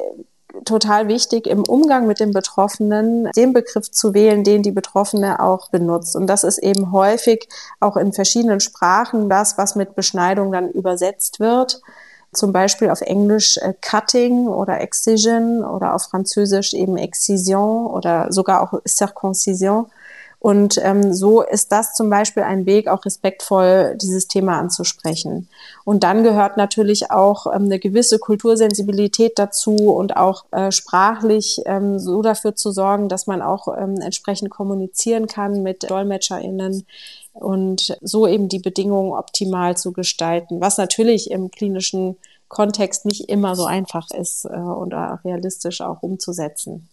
total wichtig, im Umgang mit den Betroffenen den Begriff zu wählen, den die Betroffene auch benutzt. Und das ist eben häufig auch in verschiedenen Sprachen das, was mit Beschneidung dann übersetzt wird. Zum Beispiel auf Englisch äh, Cutting oder Excision oder auf Französisch eben Excision oder sogar auch Circoncision. Und ähm, so ist das zum Beispiel ein Weg, auch respektvoll dieses Thema anzusprechen. Und dann gehört natürlich auch ähm, eine gewisse Kultursensibilität dazu und auch äh, sprachlich ähm, so dafür zu sorgen, dass man auch ähm, entsprechend kommunizieren kann mit DolmetscherInnen und so eben die Bedingungen optimal zu gestalten, was natürlich im klinischen Kontext nicht immer so einfach ist äh, und realistisch auch umzusetzen.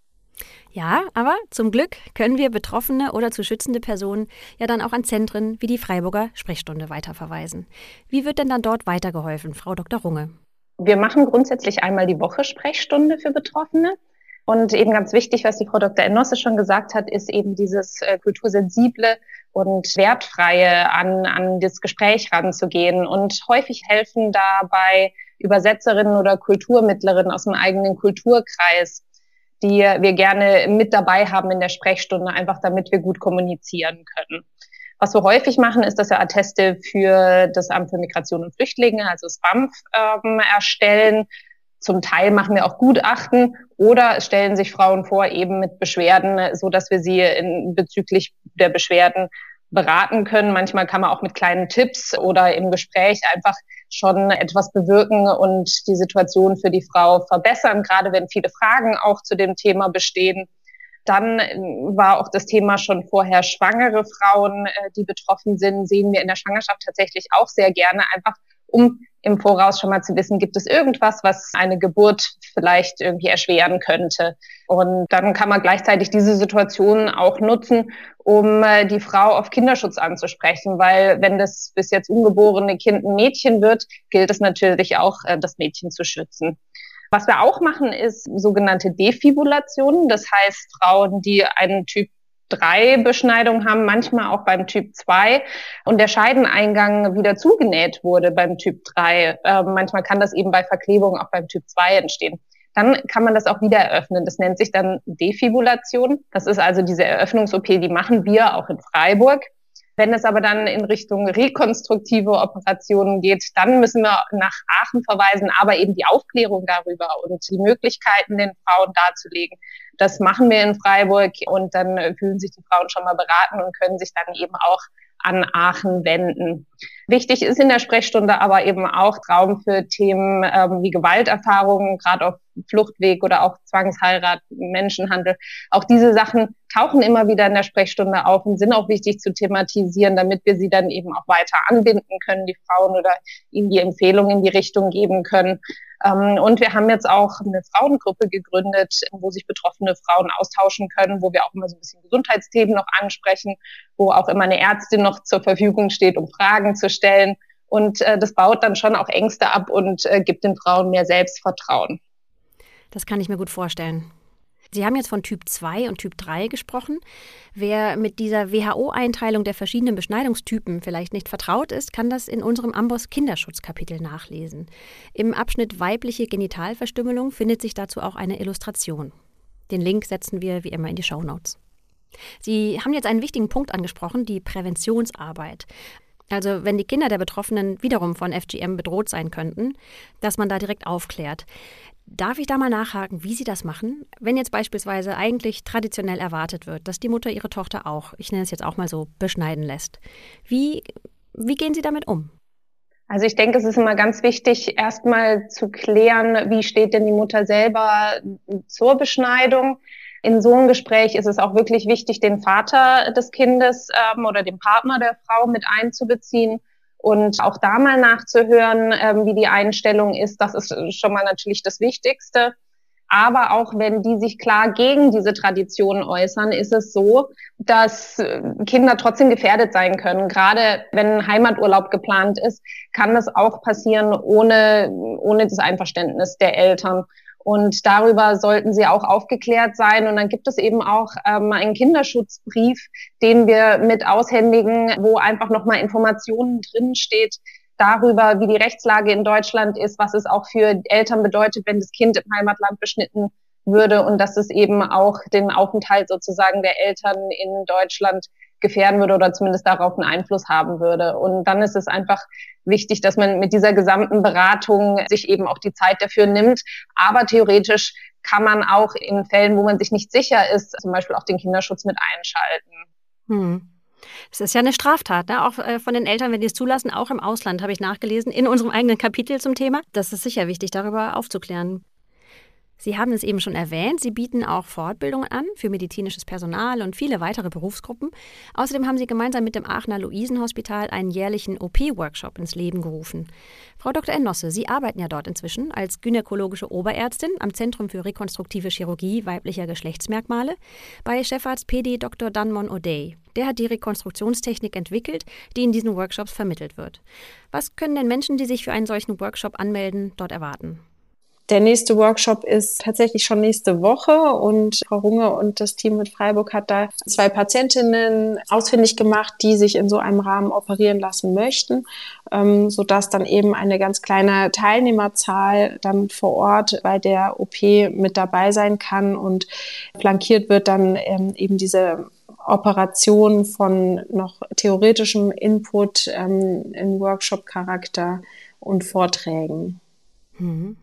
Ja, aber zum Glück können wir betroffene oder zu schützende Personen ja dann auch an Zentren wie die Freiburger Sprechstunde weiterverweisen. Wie wird denn dann dort weitergeholfen, Frau Dr. Runge? Wir machen grundsätzlich einmal die Woche Sprechstunde für Betroffene. Und eben ganz wichtig, was die Frau Dr. Enosse schon gesagt hat, ist eben dieses äh, kultursensible und wertfreie an, an das Gespräch ranzugehen. Und häufig helfen dabei Übersetzerinnen oder Kulturmittlerinnen aus dem eigenen Kulturkreis, die wir gerne mit dabei haben in der Sprechstunde, einfach damit wir gut kommunizieren können. Was wir häufig machen, ist, dass wir Atteste für das Amt für Migration und Flüchtlinge, also das BAMF, ähm, erstellen. Zum Teil machen wir auch Gutachten oder stellen sich Frauen vor, eben mit Beschwerden, so dass wir sie in, bezüglich der Beschwerden beraten können. Manchmal kann man auch mit kleinen Tipps oder im Gespräch einfach schon etwas bewirken und die Situation für die Frau verbessern, gerade wenn viele Fragen auch zu dem Thema bestehen. Dann äh, war auch das Thema schon vorher schwangere Frauen, äh, die betroffen sind, sehen wir in der Schwangerschaft tatsächlich auch sehr gerne, einfach um im Voraus schon mal zu wissen, gibt es irgendwas, was eine Geburt vielleicht irgendwie erschweren könnte. Und dann kann man gleichzeitig diese Situation auch nutzen, um äh, die Frau auf Kinderschutz anzusprechen, weil wenn das bis jetzt ungeborene Kind ein Mädchen wird, gilt es natürlich auch, das Mädchen zu schützen. Was wir auch machen, ist sogenannte Defibulationen. Das heißt, Frauen, die einen Typ 3 Beschneidung haben, manchmal auch beim Typ 2 und der Scheideneingang wieder zugenäht wurde beim Typ 3. Äh, manchmal kann das eben bei Verklebung auch beim Typ 2 entstehen. Dann kann man das auch wieder eröffnen. Das nennt sich dann Defibulation. Das ist also diese Eröffnungs-OP, die machen wir auch in Freiburg. Wenn es aber dann in Richtung rekonstruktive Operationen geht, dann müssen wir nach Aachen verweisen, aber eben die Aufklärung darüber und die Möglichkeiten den Frauen darzulegen. Das machen wir in Freiburg und dann fühlen sich die Frauen schon mal beraten und können sich dann eben auch an Aachen wenden. Wichtig ist in der Sprechstunde aber eben auch Raum für Themen ähm, wie Gewalterfahrungen, gerade auf Fluchtweg oder auch Zwangsheirat, Menschenhandel. Auch diese Sachen tauchen immer wieder in der Sprechstunde auf und sind auch wichtig zu thematisieren, damit wir sie dann eben auch weiter anbinden können, die Frauen oder ihnen die Empfehlungen in die Richtung geben können. Ähm, und wir haben jetzt auch eine Frauengruppe gegründet, wo sich betroffene Frauen austauschen können, wo wir auch immer so ein bisschen Gesundheitsthemen noch ansprechen, wo auch immer eine Ärztin noch zur Verfügung steht, um Fragen zu stellen. Und äh, das baut dann schon auch Ängste ab und äh, gibt den Frauen mehr Selbstvertrauen. Das kann ich mir gut vorstellen. Sie haben jetzt von Typ 2 und Typ 3 gesprochen. Wer mit dieser WHO-Einteilung der verschiedenen Beschneidungstypen vielleicht nicht vertraut ist, kann das in unserem Amboss Kinderschutzkapitel nachlesen. Im Abschnitt weibliche Genitalverstümmelung findet sich dazu auch eine Illustration. Den Link setzen wir wie immer in die Show Notes. Sie haben jetzt einen wichtigen Punkt angesprochen, die Präventionsarbeit. Also wenn die Kinder der Betroffenen wiederum von FGM bedroht sein könnten, dass man da direkt aufklärt. Darf ich da mal nachhaken, wie Sie das machen? Wenn jetzt beispielsweise eigentlich traditionell erwartet wird, dass die Mutter ihre Tochter auch, ich nenne es jetzt auch mal so, beschneiden lässt. Wie, wie gehen Sie damit um? Also ich denke, es ist immer ganz wichtig, erstmal zu klären, wie steht denn die Mutter selber zur Beschneidung. In so einem Gespräch ist es auch wirklich wichtig, den Vater des Kindes ähm, oder den Partner der Frau mit einzubeziehen und auch da mal nachzuhören, ähm, wie die Einstellung ist, das ist schon mal natürlich das Wichtigste. Aber auch wenn die sich klar gegen diese Tradition äußern, ist es so, dass äh, Kinder trotzdem gefährdet sein können. Gerade wenn Heimaturlaub geplant ist, kann das auch passieren ohne, ohne das Einverständnis der Eltern. Und darüber sollten sie auch aufgeklärt sein. Und dann gibt es eben auch ähm, einen Kinderschutzbrief, den wir mit aushändigen, wo einfach nochmal Informationen drinsteht darüber, wie die Rechtslage in Deutschland ist, was es auch für Eltern bedeutet, wenn das Kind im Heimatland beschnitten würde und dass es eben auch den Aufenthalt sozusagen der Eltern in Deutschland gefährden würde oder zumindest darauf einen Einfluss haben würde. Und dann ist es einfach wichtig, dass man mit dieser gesamten Beratung sich eben auch die Zeit dafür nimmt. Aber theoretisch kann man auch in Fällen, wo man sich nicht sicher ist, zum Beispiel auch den Kinderschutz mit einschalten. Hm. Das ist ja eine Straftat, ne? auch äh, von den Eltern, wenn die es zulassen, auch im Ausland, habe ich nachgelesen, in unserem eigenen Kapitel zum Thema. Das ist sicher wichtig, darüber aufzuklären. Sie haben es eben schon erwähnt, Sie bieten auch Fortbildungen an für medizinisches Personal und viele weitere Berufsgruppen. Außerdem haben Sie gemeinsam mit dem Aachener Luisenhospital einen jährlichen OP-Workshop ins Leben gerufen. Frau Dr. Ennosse, Sie arbeiten ja dort inzwischen als gynäkologische Oberärztin am Zentrum für rekonstruktive Chirurgie weiblicher Geschlechtsmerkmale bei Chefarzt PD Dr. Danmon O'Day. Der hat die Rekonstruktionstechnik entwickelt, die in diesen Workshops vermittelt wird. Was können denn Menschen, die sich für einen solchen Workshop anmelden, dort erwarten? Der nächste Workshop ist tatsächlich schon nächste Woche und Frau Runge und das Team mit Freiburg hat da zwei Patientinnen ausfindig gemacht, die sich in so einem Rahmen operieren lassen möchten, ähm, sodass dann eben eine ganz kleine Teilnehmerzahl dann vor Ort bei der OP mit dabei sein kann und flankiert wird dann ähm, eben diese Operation von noch theoretischem Input ähm, in Workshop-Charakter und Vorträgen. Mhm.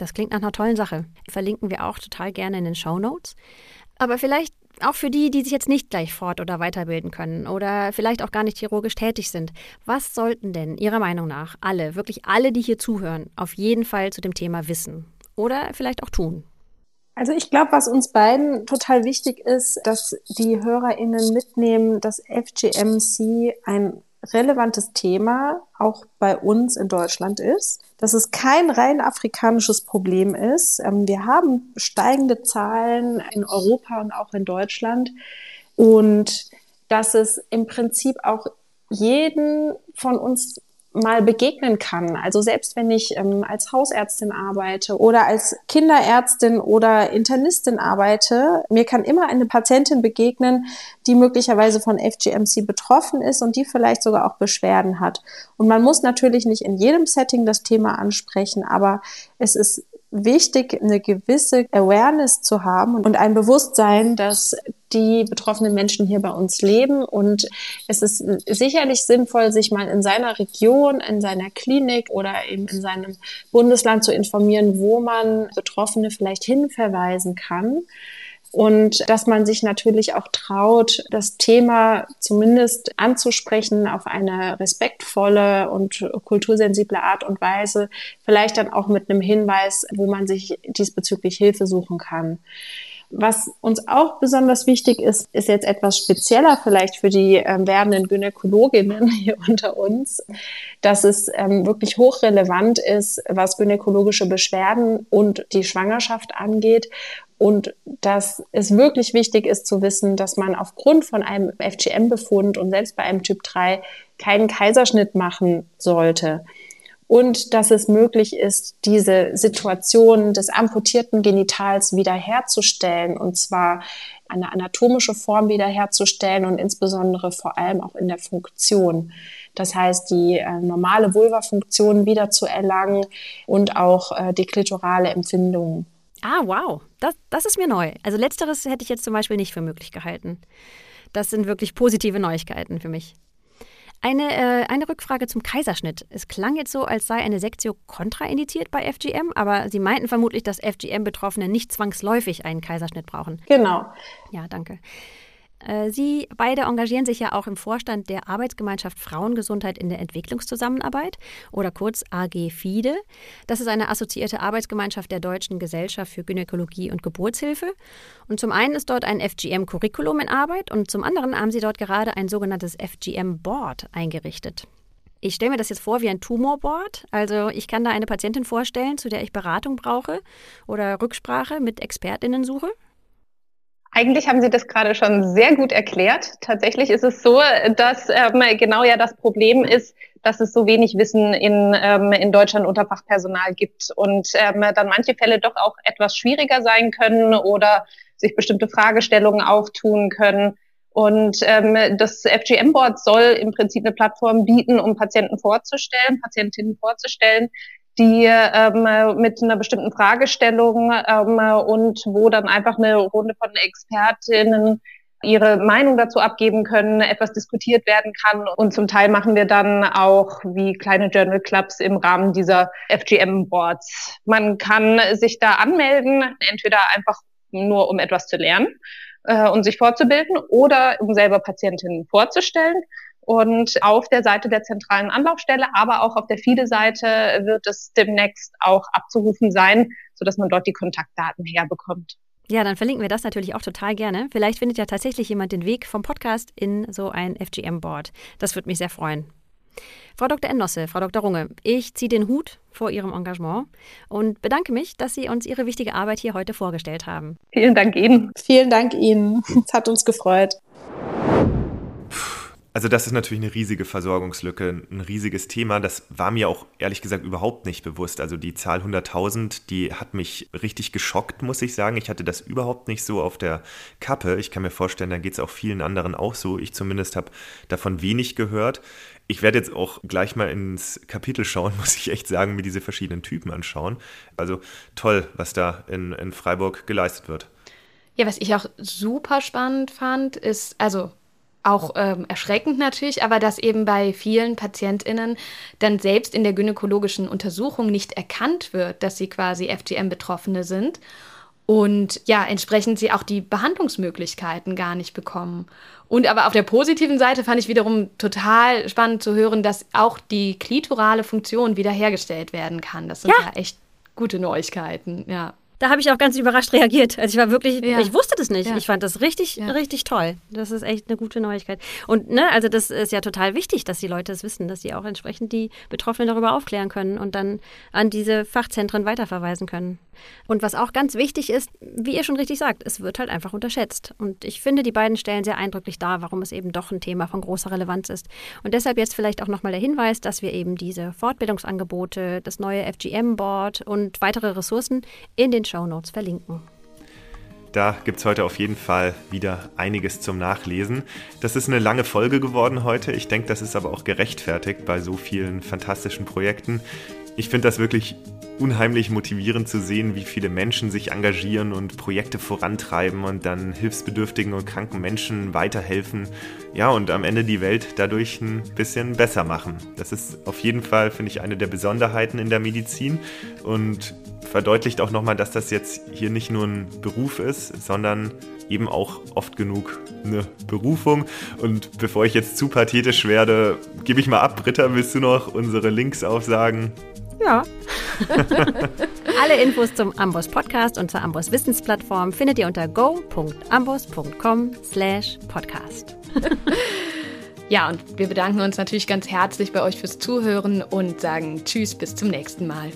Das klingt nach einer tollen Sache. Verlinken wir auch total gerne in den Show Notes. Aber vielleicht auch für die, die sich jetzt nicht gleich fort- oder weiterbilden können oder vielleicht auch gar nicht chirurgisch tätig sind. Was sollten denn Ihrer Meinung nach alle, wirklich alle, die hier zuhören, auf jeden Fall zu dem Thema wissen oder vielleicht auch tun? Also ich glaube, was uns beiden total wichtig ist, dass die HörerInnen mitnehmen, dass FGMC ein relevantes Thema auch bei uns in Deutschland ist, dass es kein rein afrikanisches Problem ist. Ähm, wir haben steigende Zahlen in Europa und auch in Deutschland und dass es im Prinzip auch jeden von uns mal begegnen kann. Also selbst wenn ich ähm, als Hausärztin arbeite oder als Kinderärztin oder Internistin arbeite, mir kann immer eine Patientin begegnen, die möglicherweise von FGMC betroffen ist und die vielleicht sogar auch Beschwerden hat. Und man muss natürlich nicht in jedem Setting das Thema ansprechen, aber es ist wichtig, eine gewisse Awareness zu haben und ein Bewusstsein, dass die betroffenen Menschen hier bei uns leben. Und es ist sicherlich sinnvoll, sich mal in seiner Region, in seiner Klinik oder eben in seinem Bundesland zu informieren, wo man Betroffene vielleicht hinverweisen kann und dass man sich natürlich auch traut, das Thema zumindest anzusprechen auf eine respektvolle und kultursensible Art und Weise, vielleicht dann auch mit einem Hinweis, wo man sich diesbezüglich Hilfe suchen kann. Was uns auch besonders wichtig ist, ist jetzt etwas spezieller vielleicht für die ähm, werdenden Gynäkologinnen hier unter uns, dass es ähm, wirklich hochrelevant ist, was gynäkologische Beschwerden und die Schwangerschaft angeht und dass es wirklich wichtig ist zu wissen, dass man aufgrund von einem FGM-Befund und selbst bei einem Typ 3 keinen Kaiserschnitt machen sollte. Und dass es möglich ist, diese Situation des amputierten Genitals wiederherzustellen und zwar eine anatomische Form wiederherzustellen und insbesondere vor allem auch in der Funktion. Das heißt, die äh, normale Vulva-Funktion wiederzuerlangen und auch äh, die klitorale Empfindung Ah, wow. Das, das ist mir neu. Also letzteres hätte ich jetzt zum Beispiel nicht für möglich gehalten. Das sind wirklich positive Neuigkeiten für mich. Eine, äh, eine Rückfrage zum Kaiserschnitt. Es klang jetzt so, als sei eine Sektio kontraindiziert bei FGM, aber Sie meinten vermutlich, dass FGM-Betroffene nicht zwangsläufig einen Kaiserschnitt brauchen. Genau. Ja, danke. Äh, Sie beide engagieren sich ja auch im Vorstand der Arbeitsgemeinschaft Frauengesundheit in der Entwicklungszusammenarbeit oder kurz AG FIDE. Das ist eine assoziierte Arbeitsgemeinschaft der Deutschen Gesellschaft für Gynäkologie und Geburtshilfe. Und zum einen ist dort ein FGM-Curriculum in Arbeit und zum anderen haben Sie dort gerade ein sogenanntes FGM-Board eingerichtet. Ich stelle mir das jetzt vor wie ein Tumorboard. Also ich kann da eine Patientin vorstellen, zu der ich Beratung brauche oder Rücksprache mit Expertinnen suche. Eigentlich haben Sie das gerade schon sehr gut erklärt. Tatsächlich ist es so, dass ähm, genau ja das Problem ist, dass es so wenig Wissen in, ähm, in Deutschland unter Fachpersonal gibt und ähm, dann manche Fälle doch auch etwas schwieriger sein können oder sich bestimmte Fragestellungen auftun können. Und ähm, das FGM-Board soll im Prinzip eine Plattform bieten, um Patienten vorzustellen, Patientinnen vorzustellen, die ähm, mit einer bestimmten Fragestellung ähm, und wo dann einfach eine Runde von Expertinnen ihre Meinung dazu abgeben können, etwas diskutiert werden kann. Und zum Teil machen wir dann auch wie kleine Journal Clubs im Rahmen dieser FGM-Boards. Man kann sich da anmelden, entweder einfach nur um etwas zu lernen äh, und sich fortzubilden oder um selber Patientinnen vorzustellen. Und auf der Seite der zentralen Anlaufstelle, aber auch auf der FIDE-Seite wird es demnächst auch abzurufen sein, sodass man dort die Kontaktdaten herbekommt. Ja, dann verlinken wir das natürlich auch total gerne. Vielleicht findet ja tatsächlich jemand den Weg vom Podcast in so ein FGM-Board. Das würde mich sehr freuen. Frau Dr. Ennosse, Frau Dr. Runge, ich ziehe den Hut vor Ihrem Engagement und bedanke mich, dass Sie uns Ihre wichtige Arbeit hier heute vorgestellt haben. Vielen Dank Ihnen. Vielen Dank Ihnen. Es hat uns gefreut. Also das ist natürlich eine riesige Versorgungslücke, ein riesiges Thema. Das war mir auch ehrlich gesagt überhaupt nicht bewusst. Also die Zahl 100.000, die hat mich richtig geschockt, muss ich sagen. Ich hatte das überhaupt nicht so auf der Kappe. Ich kann mir vorstellen, da geht es auch vielen anderen auch so. Ich zumindest habe davon wenig gehört. Ich werde jetzt auch gleich mal ins Kapitel schauen, muss ich echt sagen, mir diese verschiedenen Typen anschauen. Also toll, was da in, in Freiburg geleistet wird. Ja, was ich auch super spannend fand, ist, also auch ähm, erschreckend natürlich, aber dass eben bei vielen PatientInnen dann selbst in der gynäkologischen Untersuchung nicht erkannt wird, dass sie quasi FGM-Betroffene sind und ja, entsprechend sie auch die Behandlungsmöglichkeiten gar nicht bekommen. Und aber auf der positiven Seite fand ich wiederum total spannend zu hören, dass auch die klitorale Funktion wiederhergestellt werden kann. Das sind ja, ja echt gute Neuigkeiten, ja da habe ich auch ganz überrascht reagiert. Also ich war wirklich, ja. ich wusste das nicht. Ja. Ich fand das richtig, ja. richtig toll. Das ist echt eine gute Neuigkeit. Und ne, also das ist ja total wichtig, dass die Leute das wissen, dass sie auch entsprechend die Betroffenen darüber aufklären können und dann an diese Fachzentren weiterverweisen können. Und was auch ganz wichtig ist, wie ihr schon richtig sagt, es wird halt einfach unterschätzt. Und ich finde, die beiden stellen sehr eindrücklich dar, warum es eben doch ein Thema von großer Relevanz ist. Und deshalb jetzt vielleicht auch nochmal der Hinweis, dass wir eben diese Fortbildungsangebote, das neue FGM-Board und weitere Ressourcen in den Show Notes verlinken. Da gibt es heute auf jeden Fall wieder einiges zum Nachlesen. Das ist eine lange Folge geworden heute. Ich denke, das ist aber auch gerechtfertigt bei so vielen fantastischen Projekten. Ich finde das wirklich unheimlich motivierend zu sehen, wie viele Menschen sich engagieren und Projekte vorantreiben und dann hilfsbedürftigen und kranken Menschen weiterhelfen. Ja, und am Ende die Welt dadurch ein bisschen besser machen. Das ist auf jeden Fall, finde ich, eine der Besonderheiten in der Medizin und verdeutlicht auch nochmal, dass das jetzt hier nicht nur ein Beruf ist, sondern eben auch oft genug eine Berufung. Und bevor ich jetzt zu pathetisch werde, gebe ich mal ab. Britta, willst du noch unsere Links aufsagen? Ja. Alle Infos zum Amboss Podcast und zur Amboss Wissensplattform findet ihr unter go.amboss.com slash podcast. Ja, und wir bedanken uns natürlich ganz herzlich bei euch fürs Zuhören und sagen Tschüss, bis zum nächsten Mal.